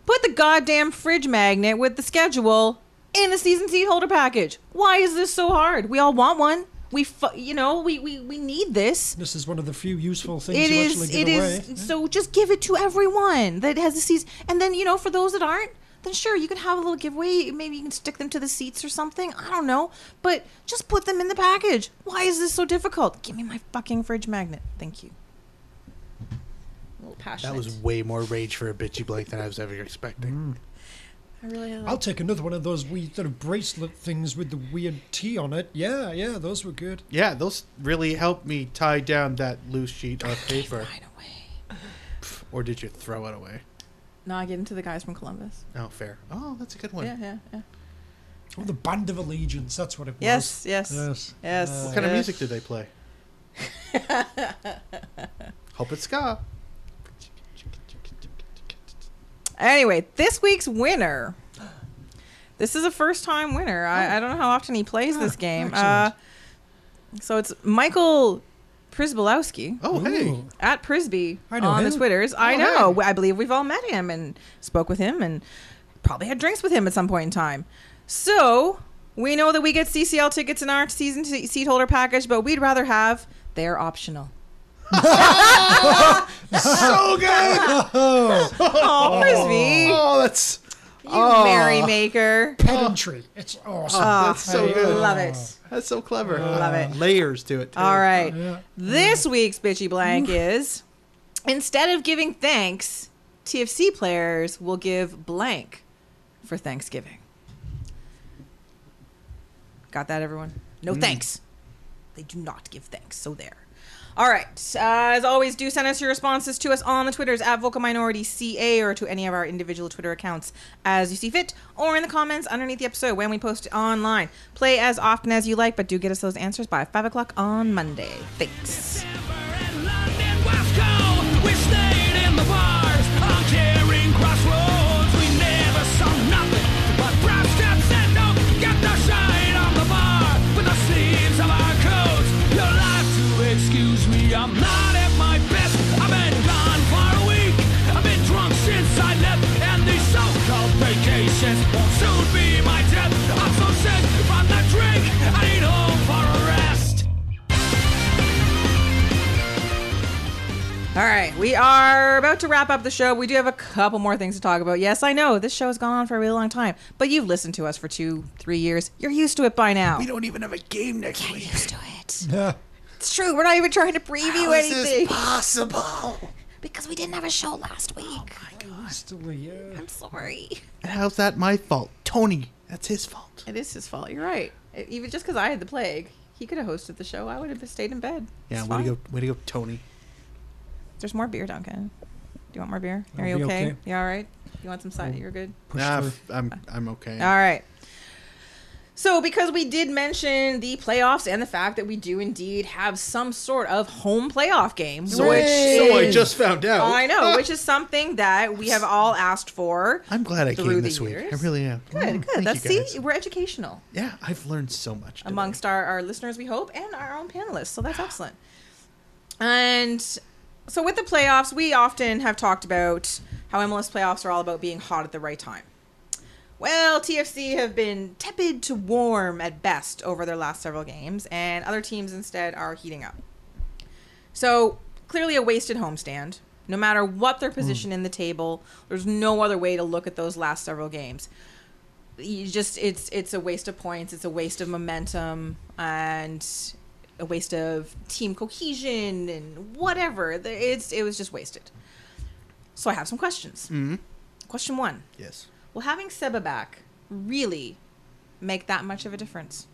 put the goddamn fridge magnet with the schedule in the season seat holder package. Why is this so hard? We all want one. We, fu- you know, we, we, we need this. This is one of the few useful things It you is. actually It give is. away. So just give it to everyone that has a season, and then you know, for those that aren't, then sure, you can have a little giveaway. Maybe you can stick them to the seats or something. I don't know, but just put them in the package. Why is this so difficult? Give me my fucking fridge magnet. Thank you. A little passionate. That was way more rage for a bitchy Blake than I was ever expecting. Mm. I really like I'll take another one of those wee sort of bracelet things with the weird T on it. Yeah, yeah, those were good. Yeah, those really helped me tie down that loose sheet of paper. right away. Or did you throw it away? No, I get into the guys from Columbus. Oh, fair. Oh, that's a good one. Yeah, yeah, yeah. Oh, the Band of Allegiance, that's what it was. Yes, yes, Yes. yes. What kind of Uh, music did they play? Hope it's ska. Anyway, this week's winner. This is a first time winner. I, I don't know how often he plays this Ah, game. Uh, so it's Michael Prisbalowski Oh, hey. At Prisby I know on the him. Twitters. I Oh, know. I believe we've all met him and spoke with him and probably had drinks with him at some point in time. So we know that we get CCL tickets in our season t- seat holder package, but we'd rather have They're optional. so good. Oh, oh Frisbee, Oh, that's you oh. merrymaker. Pedantry. It's awesome. Oh, that's so good. Love it. That's so clever. Love it. Uh, layers to it. Too. All right. Yeah. This week's bitchy blank mm. is instead of giving thanks, TFC players will give blank for Thanksgiving. Got that, everyone? No mm. thanks. They do not give thanks. So there. All right. Uh, as always, do send us your responses to us on the Twitters at Vocal Minority CA or to any of our individual Twitter accounts as you see fit, or in the comments underneath the episode when we post it online. Play as often as you like, but do get us those answers by 5 o'clock on Monday. Thanks. We are about to wrap up the show. We do have a couple more things to talk about. Yes, I know this show has gone on for a really long time, but you've listened to us for two, three years. You're used to it by now. We don't even have a game next week. used to it. Yeah. It's true. We're not even trying to preview How is anything this possible? because we didn't have a show last week. Oh Still, yeah. I'm sorry. And how's that my fault? Tony, that's his fault. It is his fault. You're right. Even just because I had the plague, he could have hosted the show. I would have stayed in bed. Yeah, It's way to go, way to go, Tony. There's more beer, Duncan. Do you want more beer? Are I'll you okay? okay. You all right? You want some cider? You're good. Push Nah, through. f- I'm, I'm okay. All right. So, because we did mention the playoffs and the fact that we do indeed have some sort of home playoff game, So, which I, so I just found out. I know, which is something that we have all asked for. I'm glad I through came the this week. I really am. Good, Mm, good. thank Let's you guys. see. We're educational Yeah, I've learned so much today. amongst our, our listeners, we hope, and our own panelists. So that's excellent. And so with the playoffs, we often have talked about how MLS playoffs are all about being hot at the right time. Well, TFC have been tepid to warm at best over their last several games, and other teams instead are heating up. So, clearly a wasted homestand. No matter what their hmm. position in the table, there's no other way to look at those last several games. You just it's it's a waste of points, it's a waste of momentum and a waste of team cohesion and whatever. It's it was just wasted. So I have some questions. hmm Question 1. Yes. Will having Seba back really make that much of a difference?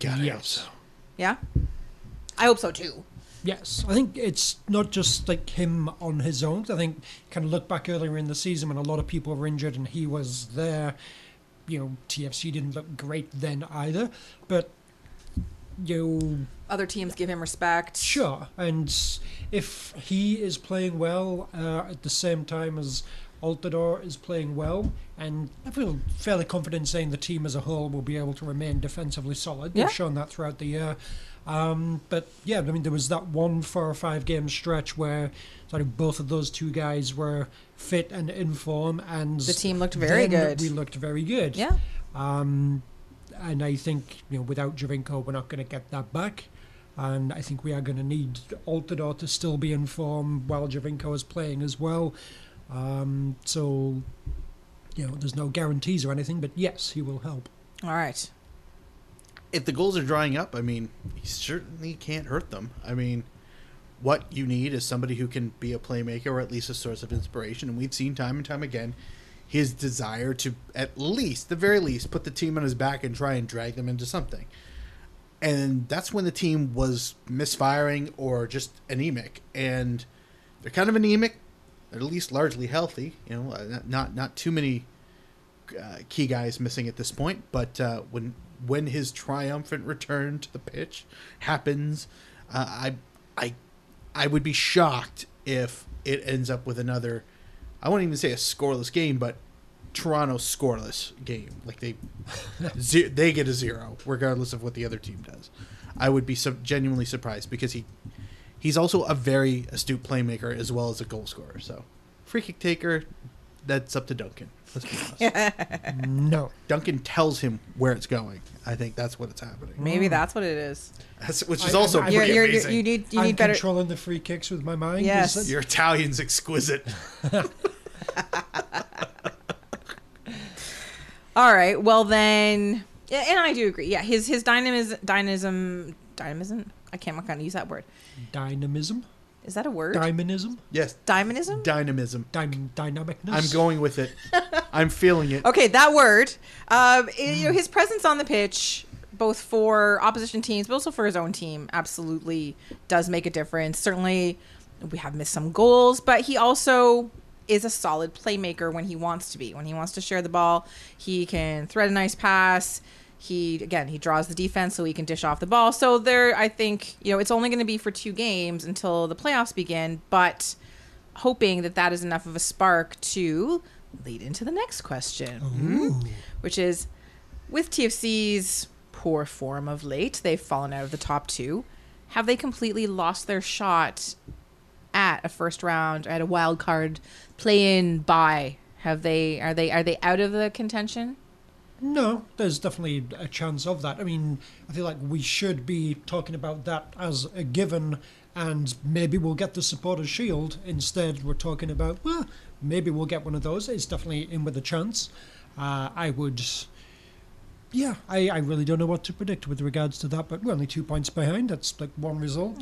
God, I hope so. Yeah? I hope so too. Yes, I think it's not just like him on his own. I think kind of look back earlier in the season when a lot of people were injured and he was there. You know, TFC didn't look great then either, but you know, Other teams give him respect. Sure, and if he is playing well uh, at the same time as Altidore is playing well, and I feel fairly confident saying the team as a whole will be able to remain defensively solid. Yeah. They've shown that throughout the year. Um, but yeah, I mean, there was that one four or five game stretch where sort of both of those two guys were fit and in form, and The team looked very good. We looked very good. Yeah. Um, and I think you know without Giovinco, we're not going to get that back. And I think we are going to need Altidore to still be in form while Giovinco is playing as well. Um, so, you know, there's no guarantees or anything, but yes, he will help. All right. If the goals are drying up, I mean, he certainly can't hurt them. I mean, what you need is somebody who can be a playmaker or at least a source of inspiration. And we've seen time and time again his desire to, at least, the very least, put the team on his back and try and drag them into something. And that's when the team was misfiring or just anemic. And they're kind of anemic. At least largely healthy. You know, uh, not not, not too many uh, key guys missing at this point. But uh, when when his triumphant return to the pitch happens, uh, I I I would be shocked if it ends up with another. I won't even say a scoreless game, but Toronto scoreless game. Like they ze- they get a zero regardless of what the other team does. I would be su- genuinely surprised because he he's also a very astute playmaker as well as a goal scorer. So free kick taker, that's up to Duncan. Let's be honest. No. Duncan tells him where it's going. I think that's what it's happening. Maybe mm. that's what it is. That's, which is I- also I- I- You're, pretty you're, you're, amazing. you need you I'm need better. controlling the free kicks with my mind. Yes. Is that- Your Italian's exquisite. All right. Well then, yeah, and I do agree. Yeah, his his dynamism dynamism dynamism. I can't. I'm not gonna use that word. Dynamism? Is that a word? Dynamism? Yes, Dynamism. dynamism. Dyn- dynamicness? I'm going with it. I'm feeling it. Okay, that word. Um, i- you know, his presence on the pitch, both for opposition teams, but also for his own team, absolutely does make a difference. Certainly, we have missed some goals, but he also is a solid playmaker when he wants to be. When he wants to share the ball, he can thread a nice pass. He again, he draws the defense so he can dish off the ball. So there, I think you know it's only going to be for two games until the playoffs begin, but hoping that that is enough of a spark to lead into the next question, which is with TFC's poor form of late, they've fallen out of the top two. Have they completely lost their shot at a first round, at a wild card play-in bye? Have they? Are they? Are they out of the contention? No, there's definitely a chance of that. I mean, I feel like we should be talking about that as a given, and maybe we'll get the supporter shield. Instead, we're talking about well, maybe we'll get one of those. It's definitely in with a chance. Uh, I would. Yeah, I, I really don't know what to predict with regards to that, but we're only two points behind. That's like one result.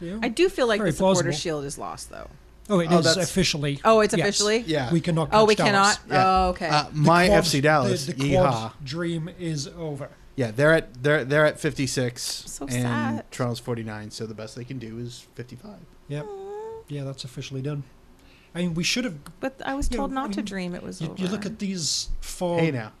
Yeah. I do feel like the supporter plausible. shield is lost, though. Oh, it Oh, is that's- officially. Oh, it's Yes. officially. Yeah. We cannot. Oh, we catch Dallas. cannot. Yeah. Oh, okay. Uh, The my quad- FC Dallas. The, the yeehaw. quad dream is over. Yeah, they're at they're they're at 56 So and sad. Toronto's 49. So the best they can do is 55. Yep. Yeah, that's officially done. I mean, we should have. but I was you told know, not I to mean, dream it was You, over. you look at these four. Hey now,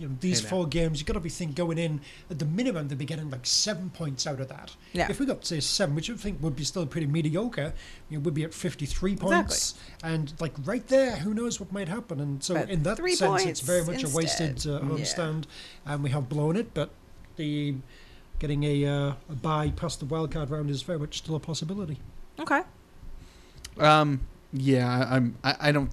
You know, these four games. you've got to be thinking going in at the minimum they'd be getting like seven points out of that. Yeah. If we got say seven, which I think would be still pretty mediocre, you know, we'd be at fifty-three points, and like right there, who knows what might happen? And so But in that sense, it's very points much a wasted instead. uh, Yeah. homestand, and we have blown it. But the getting a uh, a bye past the wildcard round is very much still a possibility. okay. um, yeah, I, I'm I, I don't.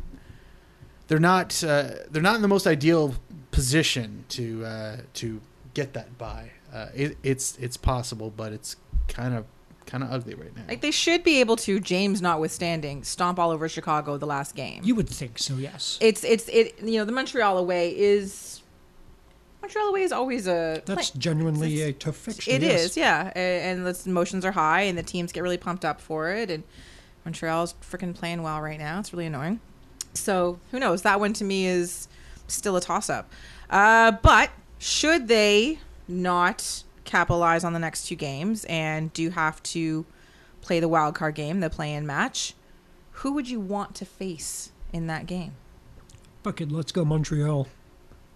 They're not uh, they're not in the most ideal position to uh, to get that buy. Uh, it, it's it's possible, but it's kind of kind of ugly right now. Like they should be able to, James notwithstanding, stomp all over Chicago the last game. You would think so, yes. it's it's it you know the Montreal away is Montreal away is always a That's play- genuinely it's- a tough fixture. It yes. is, yeah, A- and the emotions are high, and the teams get really pumped up for it, and Montreal's freaking playing well right now. It's really annoying. So who knows? That one to me is still a toss up. Uh, but should they not capitalize on the next two games and do have to play the wild card game, the play in match, who would you want to face in that game? Fuck it, let's go Montreal.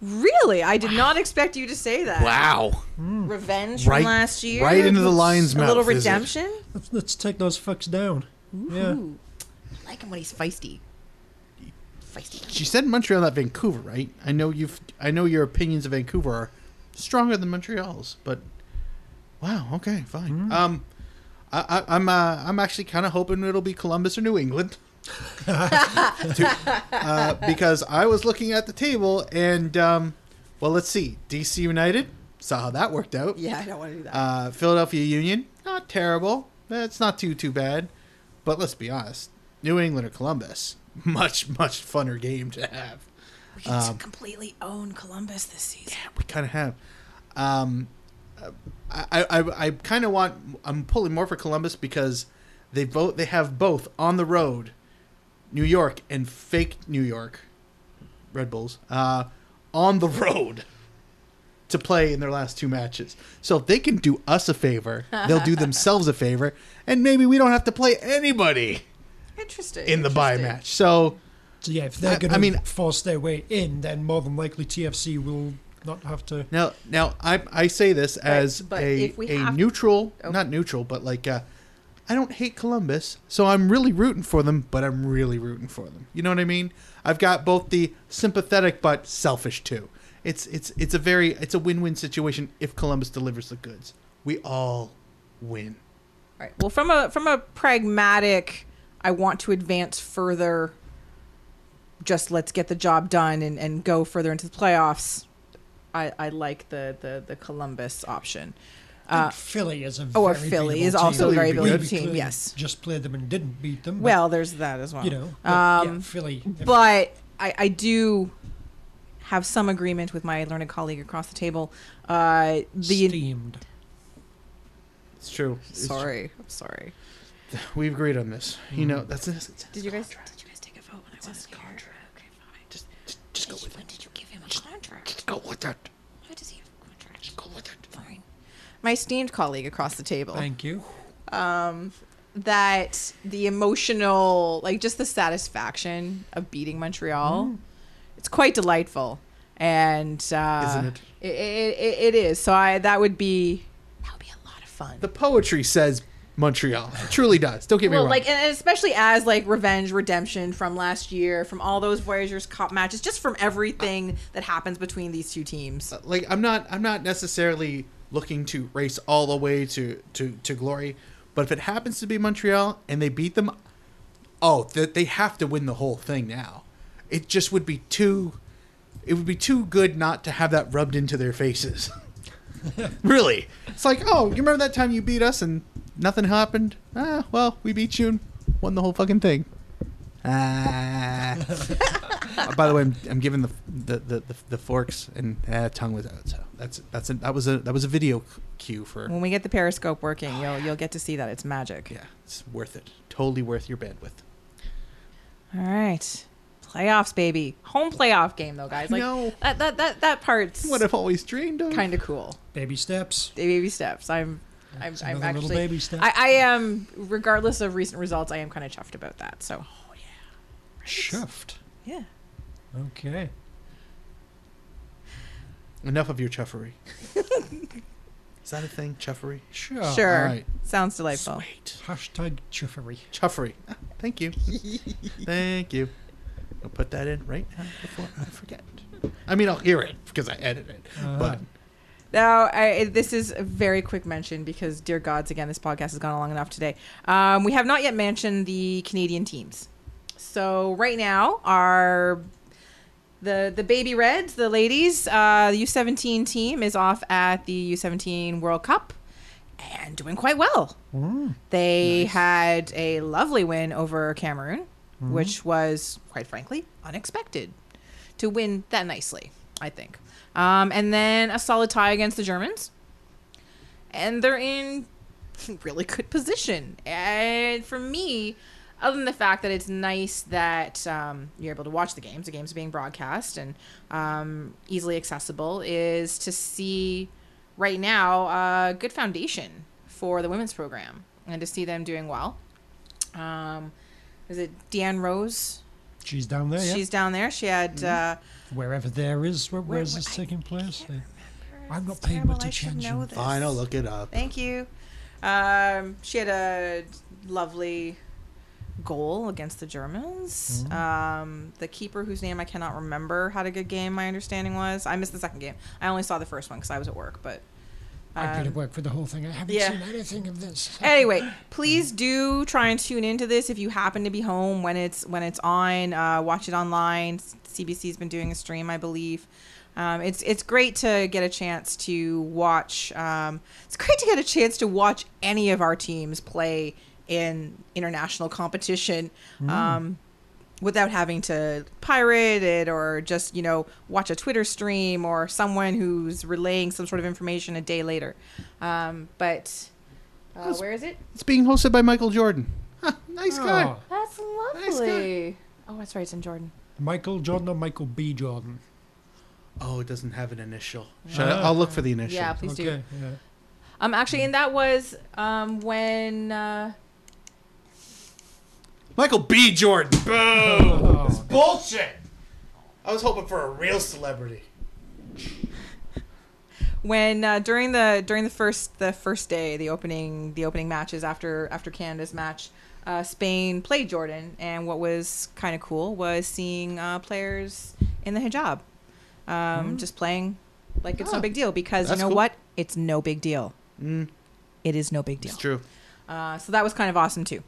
Really? I did not expect you to say that. wow, Revenge Right- from last year? right into the lion's match. A mouth. little redemption? Let's, let's take those fucks down. Yeah. I like him when he's feisty. Feisty. She said Montreal, not Vancouver, right? I know you've. I know your opinions of Vancouver are stronger than Montreal's, but wow, okay, fine. Um, I, I, I'm uh, I'm actually kind of hoping it'll be Columbus or New England, To- uh, because I was looking at the table and um, well, let's see, DC United saw how that worked out. Yeah, I don't want to do that. Uh, Philadelphia Union, not terrible. It's not too too bad, but let's be honest, New England or Columbus, much much funner game to have. we can completely own Columbus this season. Yeah, we kind of have. Um, I I, I kind of want. I'm pulling more for Columbus because they both they have both on the road, New York and fake New York, Red Bulls, uh, on the road. To play in their last two matches, so if they can do us a favor, they'll do themselves a favor, and maybe we don't have to play anybody Interesting. in the bye interesting. match. So So yeah, if they're I- going to I mean- force their way in, then more than likely TFC will not have to. Now, now I I say this as but a if we a have- neutral, Oh. not neutral, but like uh, I don't hate Columbus, so I'm really rooting for them, but I'm really rooting for them. You know what I mean? I've got both the sympathetic but selfish too. It's it's it's a very it's a win-win situation if Columbus delivers the goods. We all win. All right. Well, from a from a pragmatic, I want to advance further just let's get the job done and, and go further into the playoffs. I, I like the, the, the Columbus option. And Uh, Philly is a oh, or very Philly beatable is also a team. very We beatable team, yes. just played them and didn't beat them. but, well, there's that as well. you know, but, yeah, Um, Philly. but I, I do have some agreement with my learned colleague across the table. Uh, the steamed. It's true. It's sorry, I'm sorry. True. We've agreed on this. You know, that's it's, it's, Did you guys did you guys take a vote when I wasn't here? Okay, fine. just, just, just go with When it. did you give him a contract? Just go with it. Why does he have a contract? Just go with it. Fine. My esteemed colleague across the table. Thank you. um, that the emotional, like just the satisfaction of beating Montreal, it's quite delightful, and uh, Isn't it? It, it, it, it is. So I that would be that would be a lot of fun. The poetry says Montreal. It truly does. Don't get me well, wrong. like, and especially as like revenge, redemption from last year, from all those Voyageurs Cup matches, just from everything that happens between these two teams. Uh, like I'm not I'm not necessarily looking to race all the way to to to glory, but if it happens to be Montreal and they beat them, oh, that they have to win the whole thing now. It just would be too it would be too good not to have that rubbed into their faces. really. It's like, "Oh, you remember that time you beat us and nothing happened?" Ah, well, we beat you and won the whole fucking thing. Ah. Uh, by the way, I'm, I'm giving the the, the, the, the forks and uh, tongue was out. So that's that's a, that was a that was a video cue for When we get the Periscope working, you'll you'll get to see that it's magic. yeah. It's worth it. Totally worth your bandwidth. All right. Playoffs, baby. Home playoff game though, guys. Like know. that that that that part's What I've always dreamed of. kind of cool. Baby steps. Baby steps. I'm I'm, I'm another little actually baby step. I, I am regardless of recent results, I am kind of chuffed about that. So Oh yeah. Chuffed. yeah. Okay. Enough of your chuffery. Is that a thing? Chuffery. Sure. sure. all right. Sounds delightful. Sweet. Hashtag chuffery. Chuffery. Ah, Thank you. Thank you. I'll put that in right now before I forget. I mean, I'll hear it because I edit it. Uh-huh. But Now, I, this is a very quick mention because, dear gods, again, this podcast has gone long enough today. Um, we have not yet mentioned the Canadian teams. So right now, our the the baby reds, the ladies, uh, the U seventeen team is off at the U seventeen World Cup and doing quite well. They had a lovely win over Cameroon, which was quite frankly unexpected to win that nicely. I think, um, and then a solid tie against the Germans, and they're in really good position. And for me, other than the fact that it's nice that um, you're able to watch the games, the games being broadcast and um, easily accessible, is to see right now a good foundation for the women's program and to see them doing well. Um, is it Deanne Rose? She's down there, yeah. She's down there. She had. Uh, Wherever there is, where, where's where- this I taking place? can't I'm not It's paying terrible. much I should attention. know this. fine, I'll look it up. Thank you. Um, she had a lovely goal against the Germans. Mm-hmm. Um, the keeper, whose name I cannot remember, had a good game. My understanding was I missed the second game. I only saw the first one because I was at work. But I've been um, work for the whole thing. I haven't yeah. seen anything of this. anyway, please do try and tune into this if you happen to be home when it's when it's on. Uh, watch it online. CBC's been doing a stream, I believe. Um, it's it's great to get a chance to watch. Um, it's great to get a chance to watch any of our teams play in international competition. Um, without having to pirate it or just you know watch a twitter stream or someone who's relaying some sort of information a day later um, but uh, where is it It's being hosted by Michael Jordan. Huh, nice guy. Oh, that's lovely Nice guy. oh that's right it's in jordan Michael Jordan or Michael B. Jordan? Oh, it doesn't have an initial. Should I, Ah. I'll look for the initial. yeah please do yeah. um actually and that was um when uh Michael B. Jordan. Boo! Oh, Bullshit. I was hoping for a real celebrity. when uh, during the during the first the first day the opening the opening matches after after Canada's match uh, Spain played Jordan and what was kind of cool was seeing uh, players in the hijab um, just playing like it's no Ah, big deal because you know cool. what it's no big deal Mm, it is no big deal it's true. uh, so that was kind of awesome too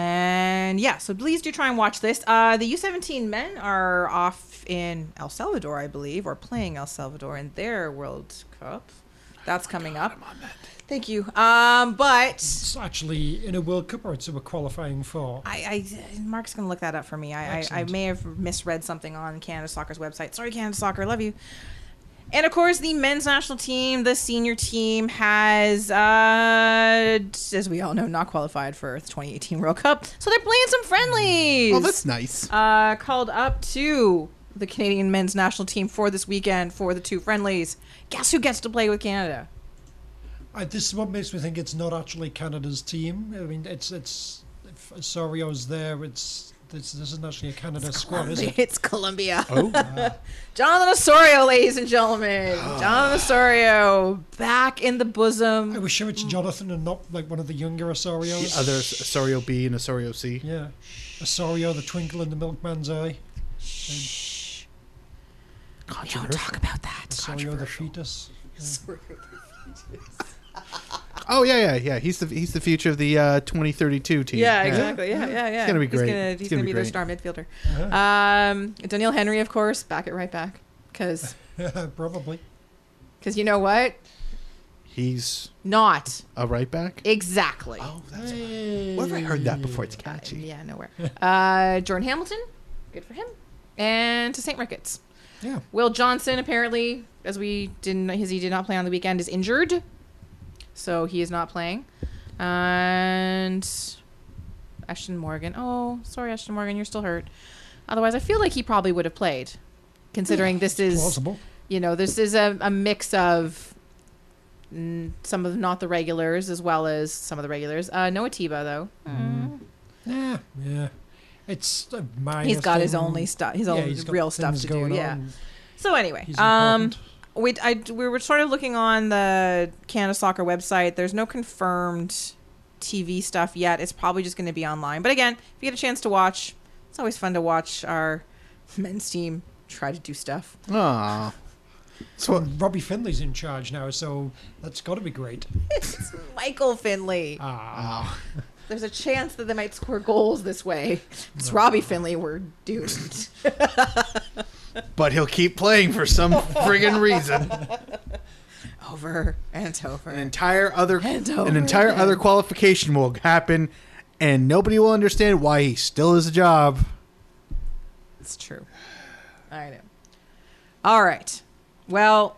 And yeah, so please do try and watch this. Uh, the U17 men are off in El Salvador, I believe, or playing El Salvador in their World Cup. That's coming up. Thank you. Um, but It's actually in a World Cup or it's we're qualifying for. I, I Mark's gonna look that up for me. I, I, I may have misread something on Canada Soccer's website. Sorry, Canada Soccer, love you. And of course, the men's national team, the senior team, has, uh, as we all know, not qualified for the 2018 World Cup. So they're playing some friendlies. Oh, that's nice. uh, called up to the Canadian men's national team for this weekend for the two friendlies. Guess who gets to play with Canada? I, this is what makes me think it's not actually Canada's team. I mean, it's it's if Osorio's there. It's this, this isn't actually a Canada squad, is it? It's Colombia. Oh, Jonathan Osorio, ladies and gentlemen. Ah. Jonathan Osorio back in the bosom. I was sure it's Jonathan and not like one of the younger Osorios. other Osorio B and Osorio C. Yeah, Osorio, the twinkle in the milkman's eye. We don't talk about that. Osorio the fetus. Osorio, the fetus. Oh yeah, yeah, yeah. He's the he's the future of the uh, 2032 team. Yeah, exactly. Yeah, yeah, yeah. He's gonna be He's great. gonna, he's gonna gonna be be their star midfielder. Um, Doneil Henry, of course, back at right back. Because Probably. Because you know what? He's Not a right back. exactly. Oh, that's. Where have I heard that before? It's catchy. Yeah, nowhere. uh, Jordan Hamilton, good for him. And Tosaint Ricketts. Yeah. Will Johnson apparently, as we didn't, his he did not play on the weekend, is injured, so he is not playing. And Ashton Morgan. Oh, sorry, Ashton Morgan, you're still hurt. Otherwise, I feel like he probably would have played, considering this is Plausible. you know this is a, a mix of mm, some of not the regulars as well as some of the regulars. Uh, no Atiba though. Yeah, yeah. It's a minor He's got his only stuff, his Yeah, own he's got real stuff to do. Yeah. on. So anyway, He's um, important. We I we were sort of looking on the Canada Soccer website. There's no confirmed TV stuff yet. It's probably just going to be online. But again, if you get a chance to watch, it's always fun to watch our men's team try to do stuff. Aw. So Robbie Findley's in charge now, so that's got to be great. It's Michael Findlay. Ah, There's a chance that they might score goals this way. It's Robbie Findley. We're doomed. But he'll keep playing for some friggin' reason. over and over. An entire other And over an entire again. other qualification will happen, and nobody will understand why he still has a job. It's true. I know. All right. Well,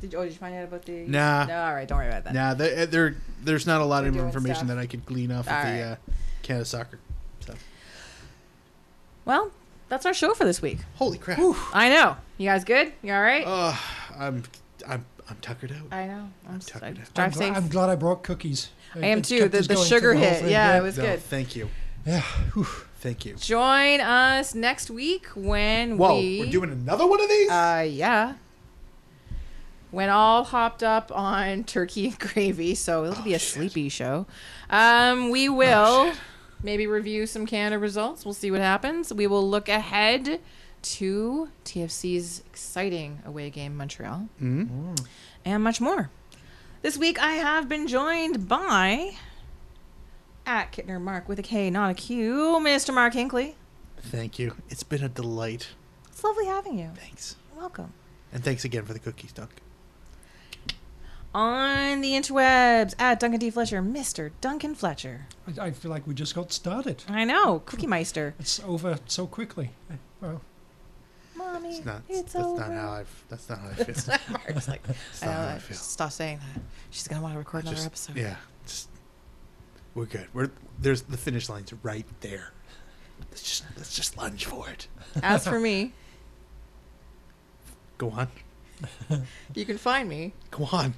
did you, oh, did you find out about the? Nah. No, all right. Don't worry about that. Nah, there, there there's not a lot They're of doing information stuff. that I could glean off All of the right. uh, Canada soccer stuff. Well, that's our show for this week. Holy crap! I know. You guys good? You all right? Uh, I'm I'm I'm tuckered out. I know. I'm, tuckered I, out. I'm, drive gl- I'm glad I brought cookies. I am too. The, the sugar the hit. thing, Yeah, it was No, good. Thank you, Yeah. whew. thank you. Join us next week when Whoa, we. we're doing another one of these. Uh, yeah. When all hopped up on turkey and gravy, so it'll Oh, be a sleepy show. Um, we will maybe review some Canada results. We'll see what happens. We will look ahead to TFC's exciting away game, Montreal, Mhm. and much more. This week, I have been joined by at Kittner Mark with a K, not a Q, Mr. Mark Hinkley. Thank you. It's been a delight. It's lovely having you. Thanks, Welcome. and thanks again for the cookies, Doug. On the interwebs at Duncan D. Fletcher, Mr. Duncan Fletcher. I, I feel like we just got started. I know, Cookie Meister. It's over so quickly. Eh, Well, Mommy, It's not. it's that's over. not how I. That's not how I feel. Mark's like, That's I not know, how I feel. stop saying that. She's gonna want to record another Just- episode. Yeah, just we're good. We're there's the finish line's right there. Let's just let's just lunge for it. As for me, Go on, you can find me. go on.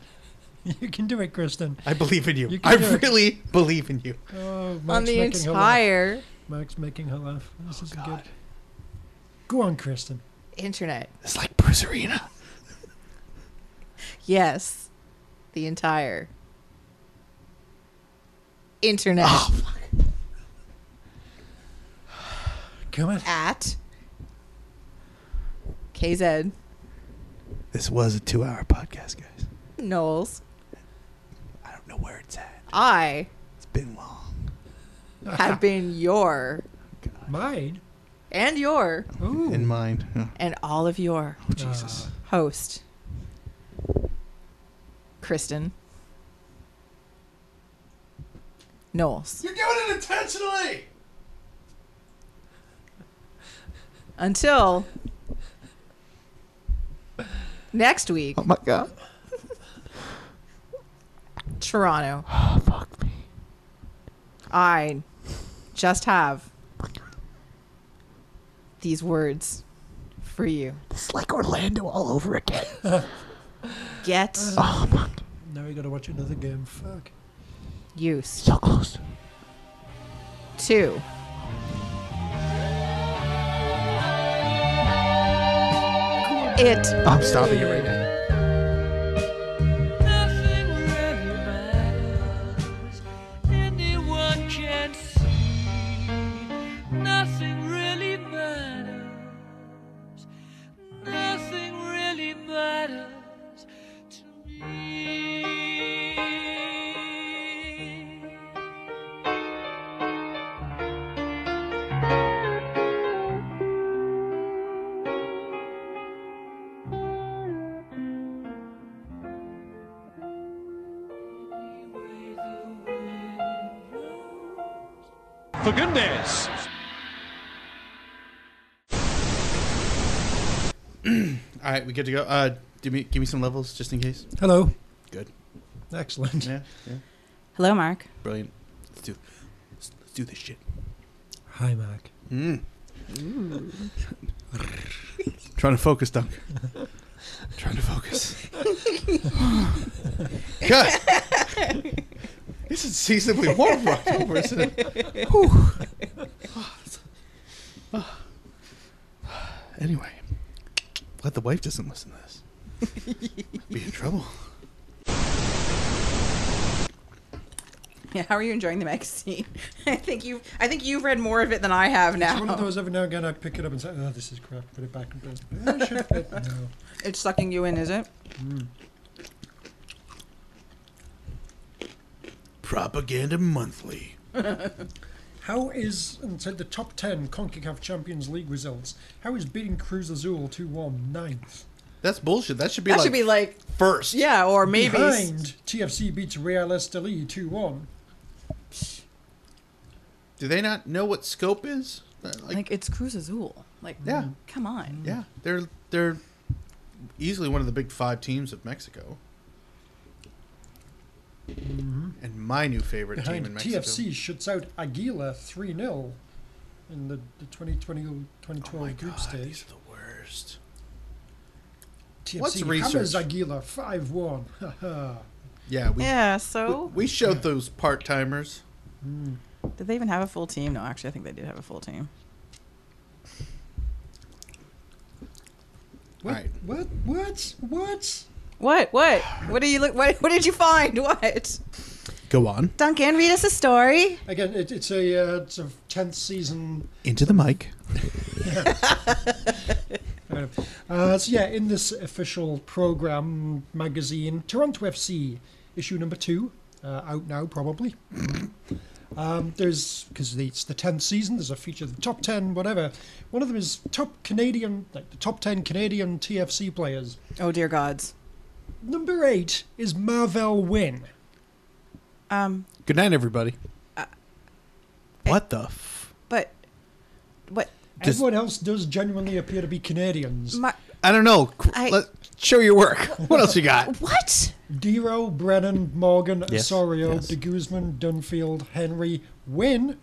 you can do it, Kristin. I believe in you. You I do it. really believe in you. Oh, on Mark's the making her laugh. entire Mark's making her laugh. This is oh, good. Go on, Kristin. internet. It's like Bruce Arena. Yes, the entire internet Oh, fuck. Come on. at KZ This was a two-hour podcast, guys. Knowles. I know where it's at. I It's been long. have been your Mine. and your Ooh. In mind. Yeah. and all of your Oh, Jesus. Uh. host, Kristin Knowles. You're doing it intentionally! Until next week, Oh my god. Toronto. Oh, fuck me. I just have these words for you. It's like Orlando all over again. Get Oh, fuck. Now we gotta watch another game. Fuck. used So close. Two. it. I'm stopping you right now. For goodness. All right, we good to go. Uh, give me give me some levels just in case. Hello. Good. Excellent. Yeah, yeah. Hello, Mark. Brilliant. Let's do let's, let's do this shit. Hi, Mark. Mm. Trying to focus, Dunk. Trying to focus. God. This is seasonably warm for October, isn't it? Whew. Anyway, glad the wife doesn't listen to this. Be in trouble. Yeah, how are you enjoying the magazine? I think you've I think you've read more of it than I have now. It's one of those every now and again I pick it up and say, oh, this is crap. Put it back and put it. I should have. No. It's sucking you in, is it? Mm. Propaganda Monthly. How is, and said the top 10 CONCACAF Champions League results, how is beating Cruz Azul 2 1 ninth? That's bullshit. That should be That like should be like first. yeah, or maybe Behind, TFC beats Real Esteli 2 1. Do they not know what scope is? Uh, Like, like it's Cruz Azul. Like Yeah. come on. yeah, they're they're easily one of the big five teams of Mexico. Mm-hmm. And my new favorite team in Mexico. TFC shuts out Aguila 3 0 in the, the 2020 2012 Oh my group God, stage. these are the worst. TFC What's hammers research? Aguila 5 1. Yeah, we Yeah, so we, we showed those part timers. Hmm. did they even have a full team? No, actually I think they did have a full team. What? Right. What? What? What? What? What? What do you look what what did you find? What? Go on Duncan, read us a story. Again, it, it's a uh, it's a tenth season. into the mic. Uh, so yeah, in this official program magazine, Toronto FC issue number two, uh, out now probably. Um, there's because it's the tenth season. There's a feature of the top ten, whatever. One of them is top Canadian, like the top ten Canadian TFC players. Oh dear gods. Number eight is Marvell Wynne. Um Good night, everybody. what the? F- but what Does- Everyone else does genuinely appear to be Canadians. my, I don't know. I- Let, show your work. What else you got? what? Dero, Brennan, Morgan, Yes, Osorio, yes. de Guzman, Dunfield, Henry, Wynne,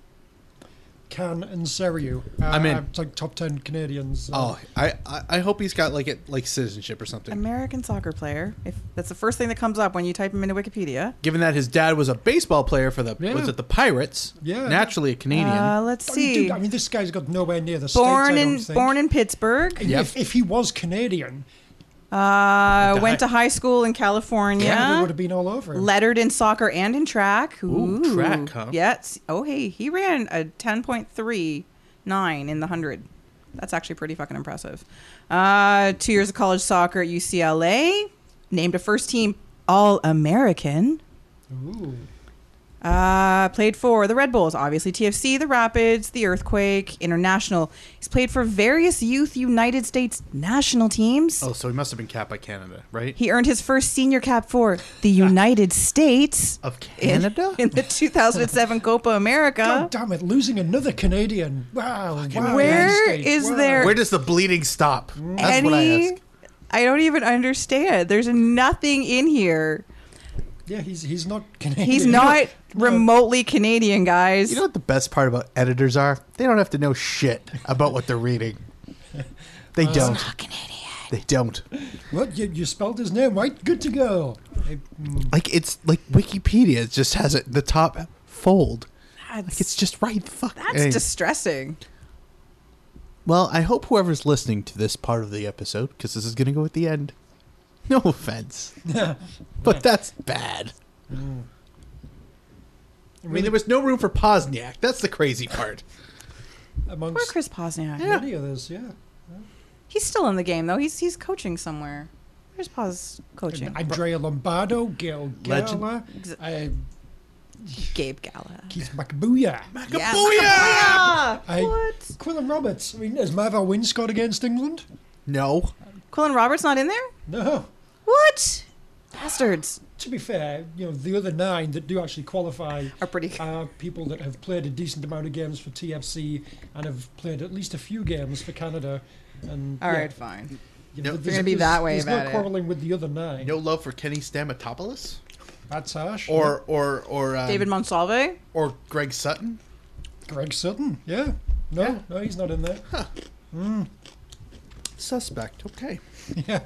Can, and Serioux. Uh, I'm in. It's like top ten Canadians. uh, Oh, I, I I hope he's got like it like citizenship or something. American soccer player. If that's the first thing that comes up when you type him into Wikipedia. Given that his dad was a baseball player for the Yeah. was it the Pirates? Yeah. naturally a Canadian. Uh, let's oh, see. dude, I mean, this guy's got nowhere near the born states. I in don't think. born in Pittsburgh. And Yep. If, if he was Canadian, Uh, went to high school in California. Canada would have been all over. Lettered in soccer and in track. Ooh, track, huh? Yes. Oh, hey, he ran a ten point three nine in the hundred. That's actually pretty fucking impressive. Uh, two years of college soccer at UCLA. Named a first team All American. Ooh. Uh, played for the Red Bulls, obviously TFC, the Rapids, the Earthquake, International. He's played for various youth United States national teams. Oh, so he must have been capped by Canada, right? He earned his first senior cap for the United States Of in, Canada? in the 2007 Copa America. God damn it, losing another Canadian. Wow. wow Where United States, is wow. there- Where does the bleeding stop? That's Any, what I ask. I don't even understand. There's nothing in here. Yeah, he's he's not Canadian. He's You know- not no. remotely Canadian, guys. You know what the best part about editors are? They don't have to know shit about what they're reading. They uh, don't. They don't. What? You, you spelled his name right? Good to go. I- mm. Like it's like Wikipedia just has it the top fold. that's, Like it's just right. Fuck. that's Anyway. distressing. Well, I hope whoever's listening to this part of the episode, because this is going to go at the end. No offense, but that's bad. I mean, there was no room for Pozniak. That's the crazy part. Poor Chris Pozniak. many others, yeah. He's still in the game though. He's he's coaching somewhere. Where's Pos coaching? Andrea Lombardo, Gail Legend. Gala, Ex- uh, Gabe Gala. Keith Makubuya, Yeah, Booyah! I- What? Quillan Roberts. I mean, has Marvell Wynne scored against England? No. Quillan Roberts not in there? No. What? Bastards. To be fair, you know, the other nine that do actually qualify Are pretty. are people that have played a decent amount of games for TFC and have played at least a few games for Canada. And All yeah, right, fine. you No, know, if you're there's- gonna be that way there's about no it. quarreling with the other nine. No love for Kenny Stamatopoulos That's harsh. or or or um, David Monsalve. or Greg Sutton. Greg Sutton. Yeah. No, Yeah. no, he's not in there. Suspect. Okay. yeah.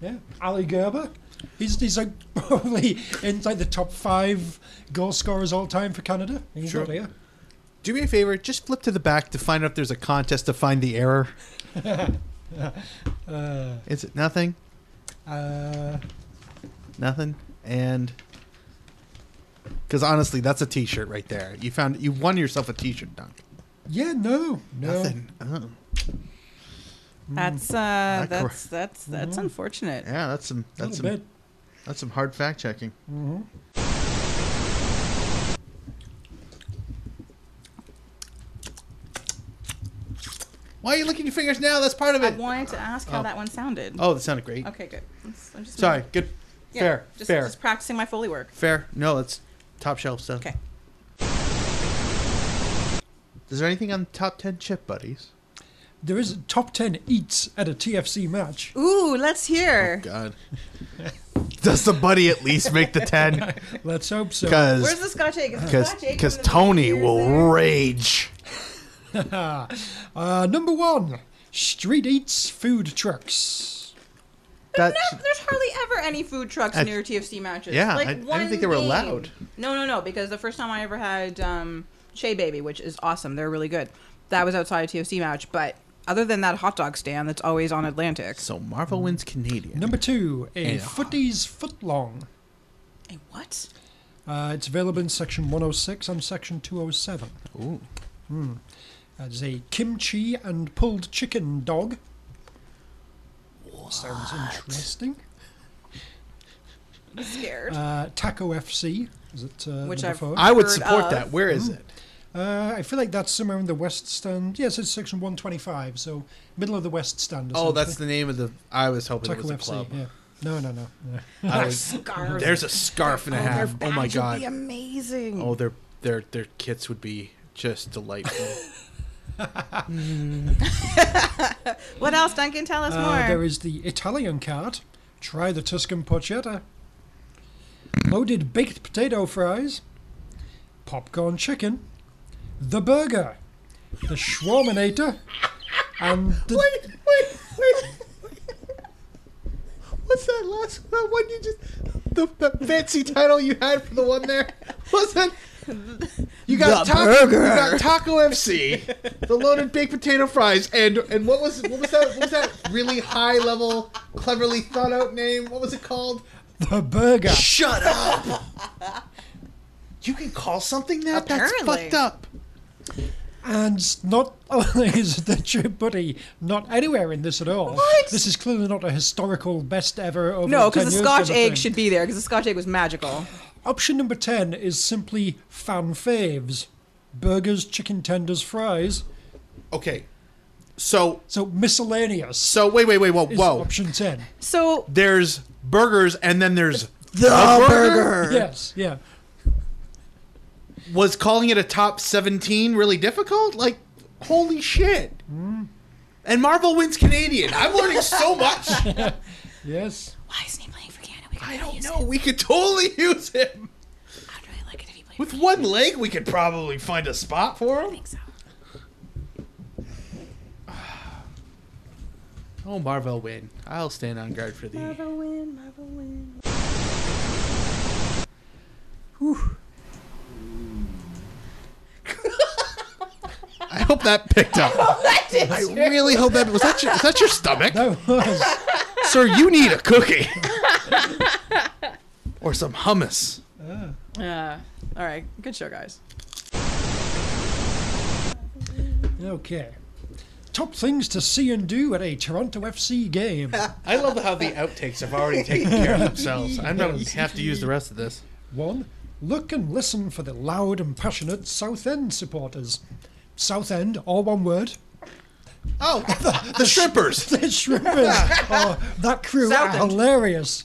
Yeah. Ali Gerba. He's, he's like probably in like the top five goal scorers all time for Canada. He's Sure. not here. Do me a favor. Just flip to the back to find out if there's a contest to find the error. Uh, Is it nothing? uh, Nothing. And because honestly, that's a T-shirt right there. You found you won yourself a T-shirt, Dunk. yeah, no, no. Nothing. Oh. Hmm. That's uh, Not cor- that's that's that's hmm. unfortunate. Yeah, that's some that's little some bit. that's some hard fact checking. Mm-hmm. Why are you licking your fingers now? That's part of it. I wanted to ask how Oh. that one sounded. Oh, that sounded great. Okay, good. I'm just Sorry. Good. Yeah, fair. Just, fair. Just practicing my foley work. fair. No, that's top shelf stuff. Okay. Is there anything on top ten chip buddies? There is a top 10 eats at a TFC match. Ooh, let's hear. God. Does the buddy at least make the ten? Let's hope so. Where's Because the Scotch egg? Is the because Scotch egg because from the Tony beers will there? rage. Uh, number one, street eats food trucks. That's No, there's hardly ever any food trucks I- near TFC matches. Yeah, like I- I didn't one think they were game. allowed. No, no, no. Because the first time I ever had um, Shea Baby, which is awesome, they're really good. That was outside a TFC match, but other than that hot dog stand that's always on Atlantic. so Marvell Wynne's Canadian. Number two, a Yeah. footies footlong. A what? Uh, it's available in section 106 and section 207. Ooh. There's a kimchi and pulled chicken dog. Sounds interesting. I'm scared. Uh, Taco FC. Is it uh, Which number I've- four? I would support of. that. Where is it? Uh, I feel like that's somewhere in the West Stand. Yes, it's section 125, so middle of the West Stand. Oh, that's the name of the. I was hoping it was a FC. club. Yeah. No, no, no. no. I was- there's a scarf and a half. Oh my Badge would be god. amazing. Oh, their their their kits would be just delightful. What else, Duncan? Tell us Uh, more. there is the Italian cart. Try the Tuscan porchetta. Loaded baked potato fries. Popcorn chicken. The burger. The Schwarminator. And the, wait, wait, wait. What's that last one? What you just the, the fancy title you had for the one there? What's that? You got The taco, burger. You got Taco FC, the loaded baked potato fries, and and what was what was that? What was that really high level, cleverly thought out name? What was it called? the burger. Shut up! You can call something that? Apparently. That's fucked up. And not only oh, is the chip buddy not anywhere in this at all. What? This is clearly not a historical best ever over no, because the years Scotch sort of egg thing. should be there because the Scotch egg was magical. Option number 10 is simply fan faves. Burgers, chicken tenders, fries. Okay. So So miscellaneous so wait wait wait whoa is whoa. option 10. So There's burgers and then there's the burger. Yes, yeah. Was calling it a top 17 really difficult? Like, holy shit. And Marvell Wynne's Canadian. I'm learning so much. Yes. Why isn't he playing for Canada? We could I don't know. him. We could totally use him. I'd really like it if he played. With for one leg, we could probably find a spot for him. I think so. Oh, Marvell Wynne. I'll stand on guard for thee. Marvell Wynne. Marvell Wynne. I hope that picked up. I really hope that was that. Your, is that your stomach, That was. sir? You need a cookie or some hummus. Yeah. All right. Good show, guys. Okay. Top things to see and do at a Toronto FC game. I love how the outtakes have already taken care of themselves. I'm not gonna have to use the rest of this. One, look and listen for the loud and passionate South End supporters. South End, all one word. Oh, the, the shrimpers. The shrimpers. oh, that crew are hilarious.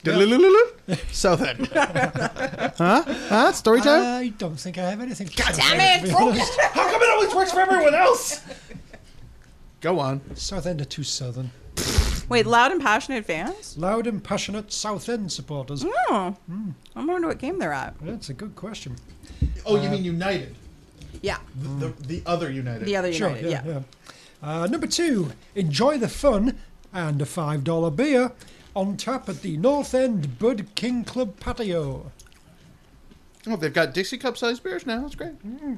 South End. huh? Huh? Story time? I don't think I have anything. God damn it, How come it always works for everyone else? Go on. Southend are too southern. Wait, loud and passionate fans? Loud and passionate South End supporters. Oh. Hmm. I wonder what game they're at. That's a good question. Oh, you uh, mean United? Yeah. The, the, hmm. the other United. The other Sure, United. yeah, yeah. yeah. Uh, number two, enjoy the fun and a $5 beer on tap at the North End Bud King Club patio. Oh, they've got Dixie cup sized beers now. That's great. Hmm.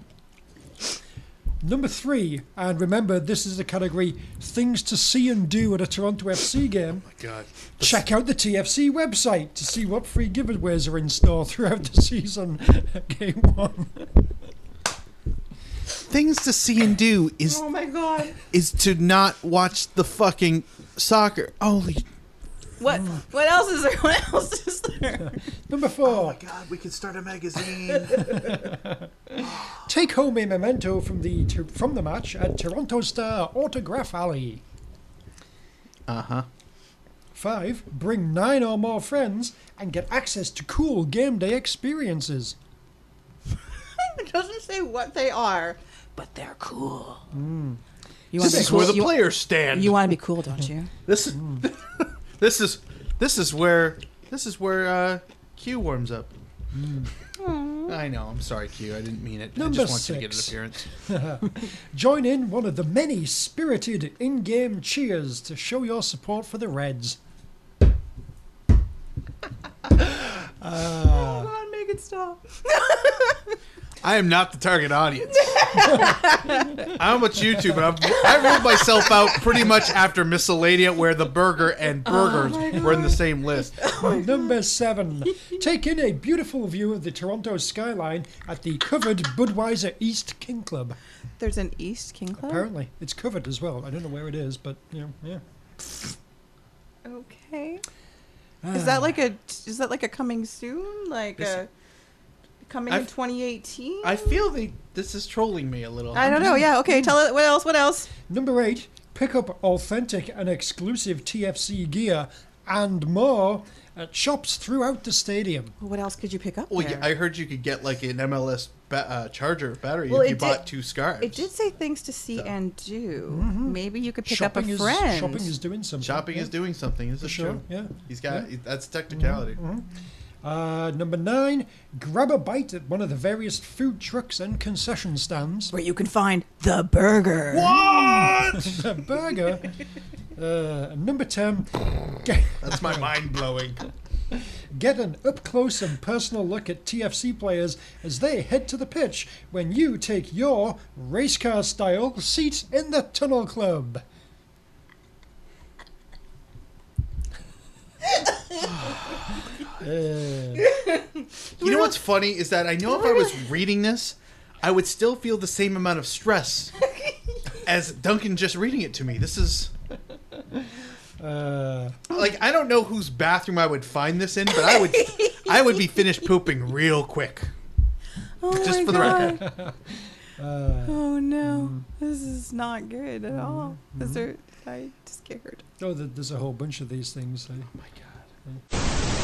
Number three, and remember this is the category things to see and do at a Toronto FC game. Oh my God. Check out the TFC website to see what free giveaways are in store throughout the season. Game one. Things to see and do is Oh my god. is to not watch the fucking soccer. Holy What mm. what else is there? What else is there? Number four, oh God, we could start a magazine. take home a memento from the from the match at Toronto Star Autograph Alley. uh huh. Five, bring nine or more friends and get access to cool game day experiences. It doesn't say what they are, but they're cool. You This is where the players stand. You want to be cool, don't you? this is mm. This is this is where this is where uh, Q warms up. I know. I'm sorry, Q. I didn't mean it. Number I just want you to get an six. appearance. Join in one of the many spirited in-game cheers to show your support for the Reds. Come on, make it stop. I am not the target audience. I don't know about but I'm, I ruled myself out pretty much after Miscellanea, where the burger and burgers oh were in the same list. Oh Number seven, take in a beautiful view of the Toronto skyline at the covered Budweiser East King Club. There's an East King Club. Apparently, it's covered as well. I don't know where it is, but you know, yeah. Okay. Ah. Is that like a is that like a coming soon? Like This- a coming in I've- 2018? I feel they, this is trolling me a little. I don't know. Yeah. Okay. Tell it. What else? What else? Number eight, pick up authentic and exclusive TFC gear and more at shops throughout the stadium. What else could you pick up? Well, there? yeah, I heard you could get like an MLS ba- uh, charger battery Well, if you it bought did- two scarves. It did say things to see So- and do. Mm-hmm. Maybe you could pick shopping up a is friend. shopping is doing something. Shopping yeah. is doing something. This For is sure, true. yeah. He's got that's mm-hmm. technicality. Mm-hmm. Uh, number nine, grab a bite at one of the various food trucks and concession stands. where you can find the burger. What a burger. Uh, number ten, get, That's my mind blowing. get an up close and personal look at TFC players as they head to the pitch when you take your race car style seat in the Tunnel Club. You know what's funny is that I know if I was reading this, I would still feel the same amount of stress as Duncan just reading it to me. This is uh, like I don't know whose bathroom I would find this in, but I would I would be finished pooping real quick. Oh Just my for the God. record. Oh no, Mm. this is not good at all. Is there? I just scared. Oh, there's a whole bunch of these things. eh? Oh my god.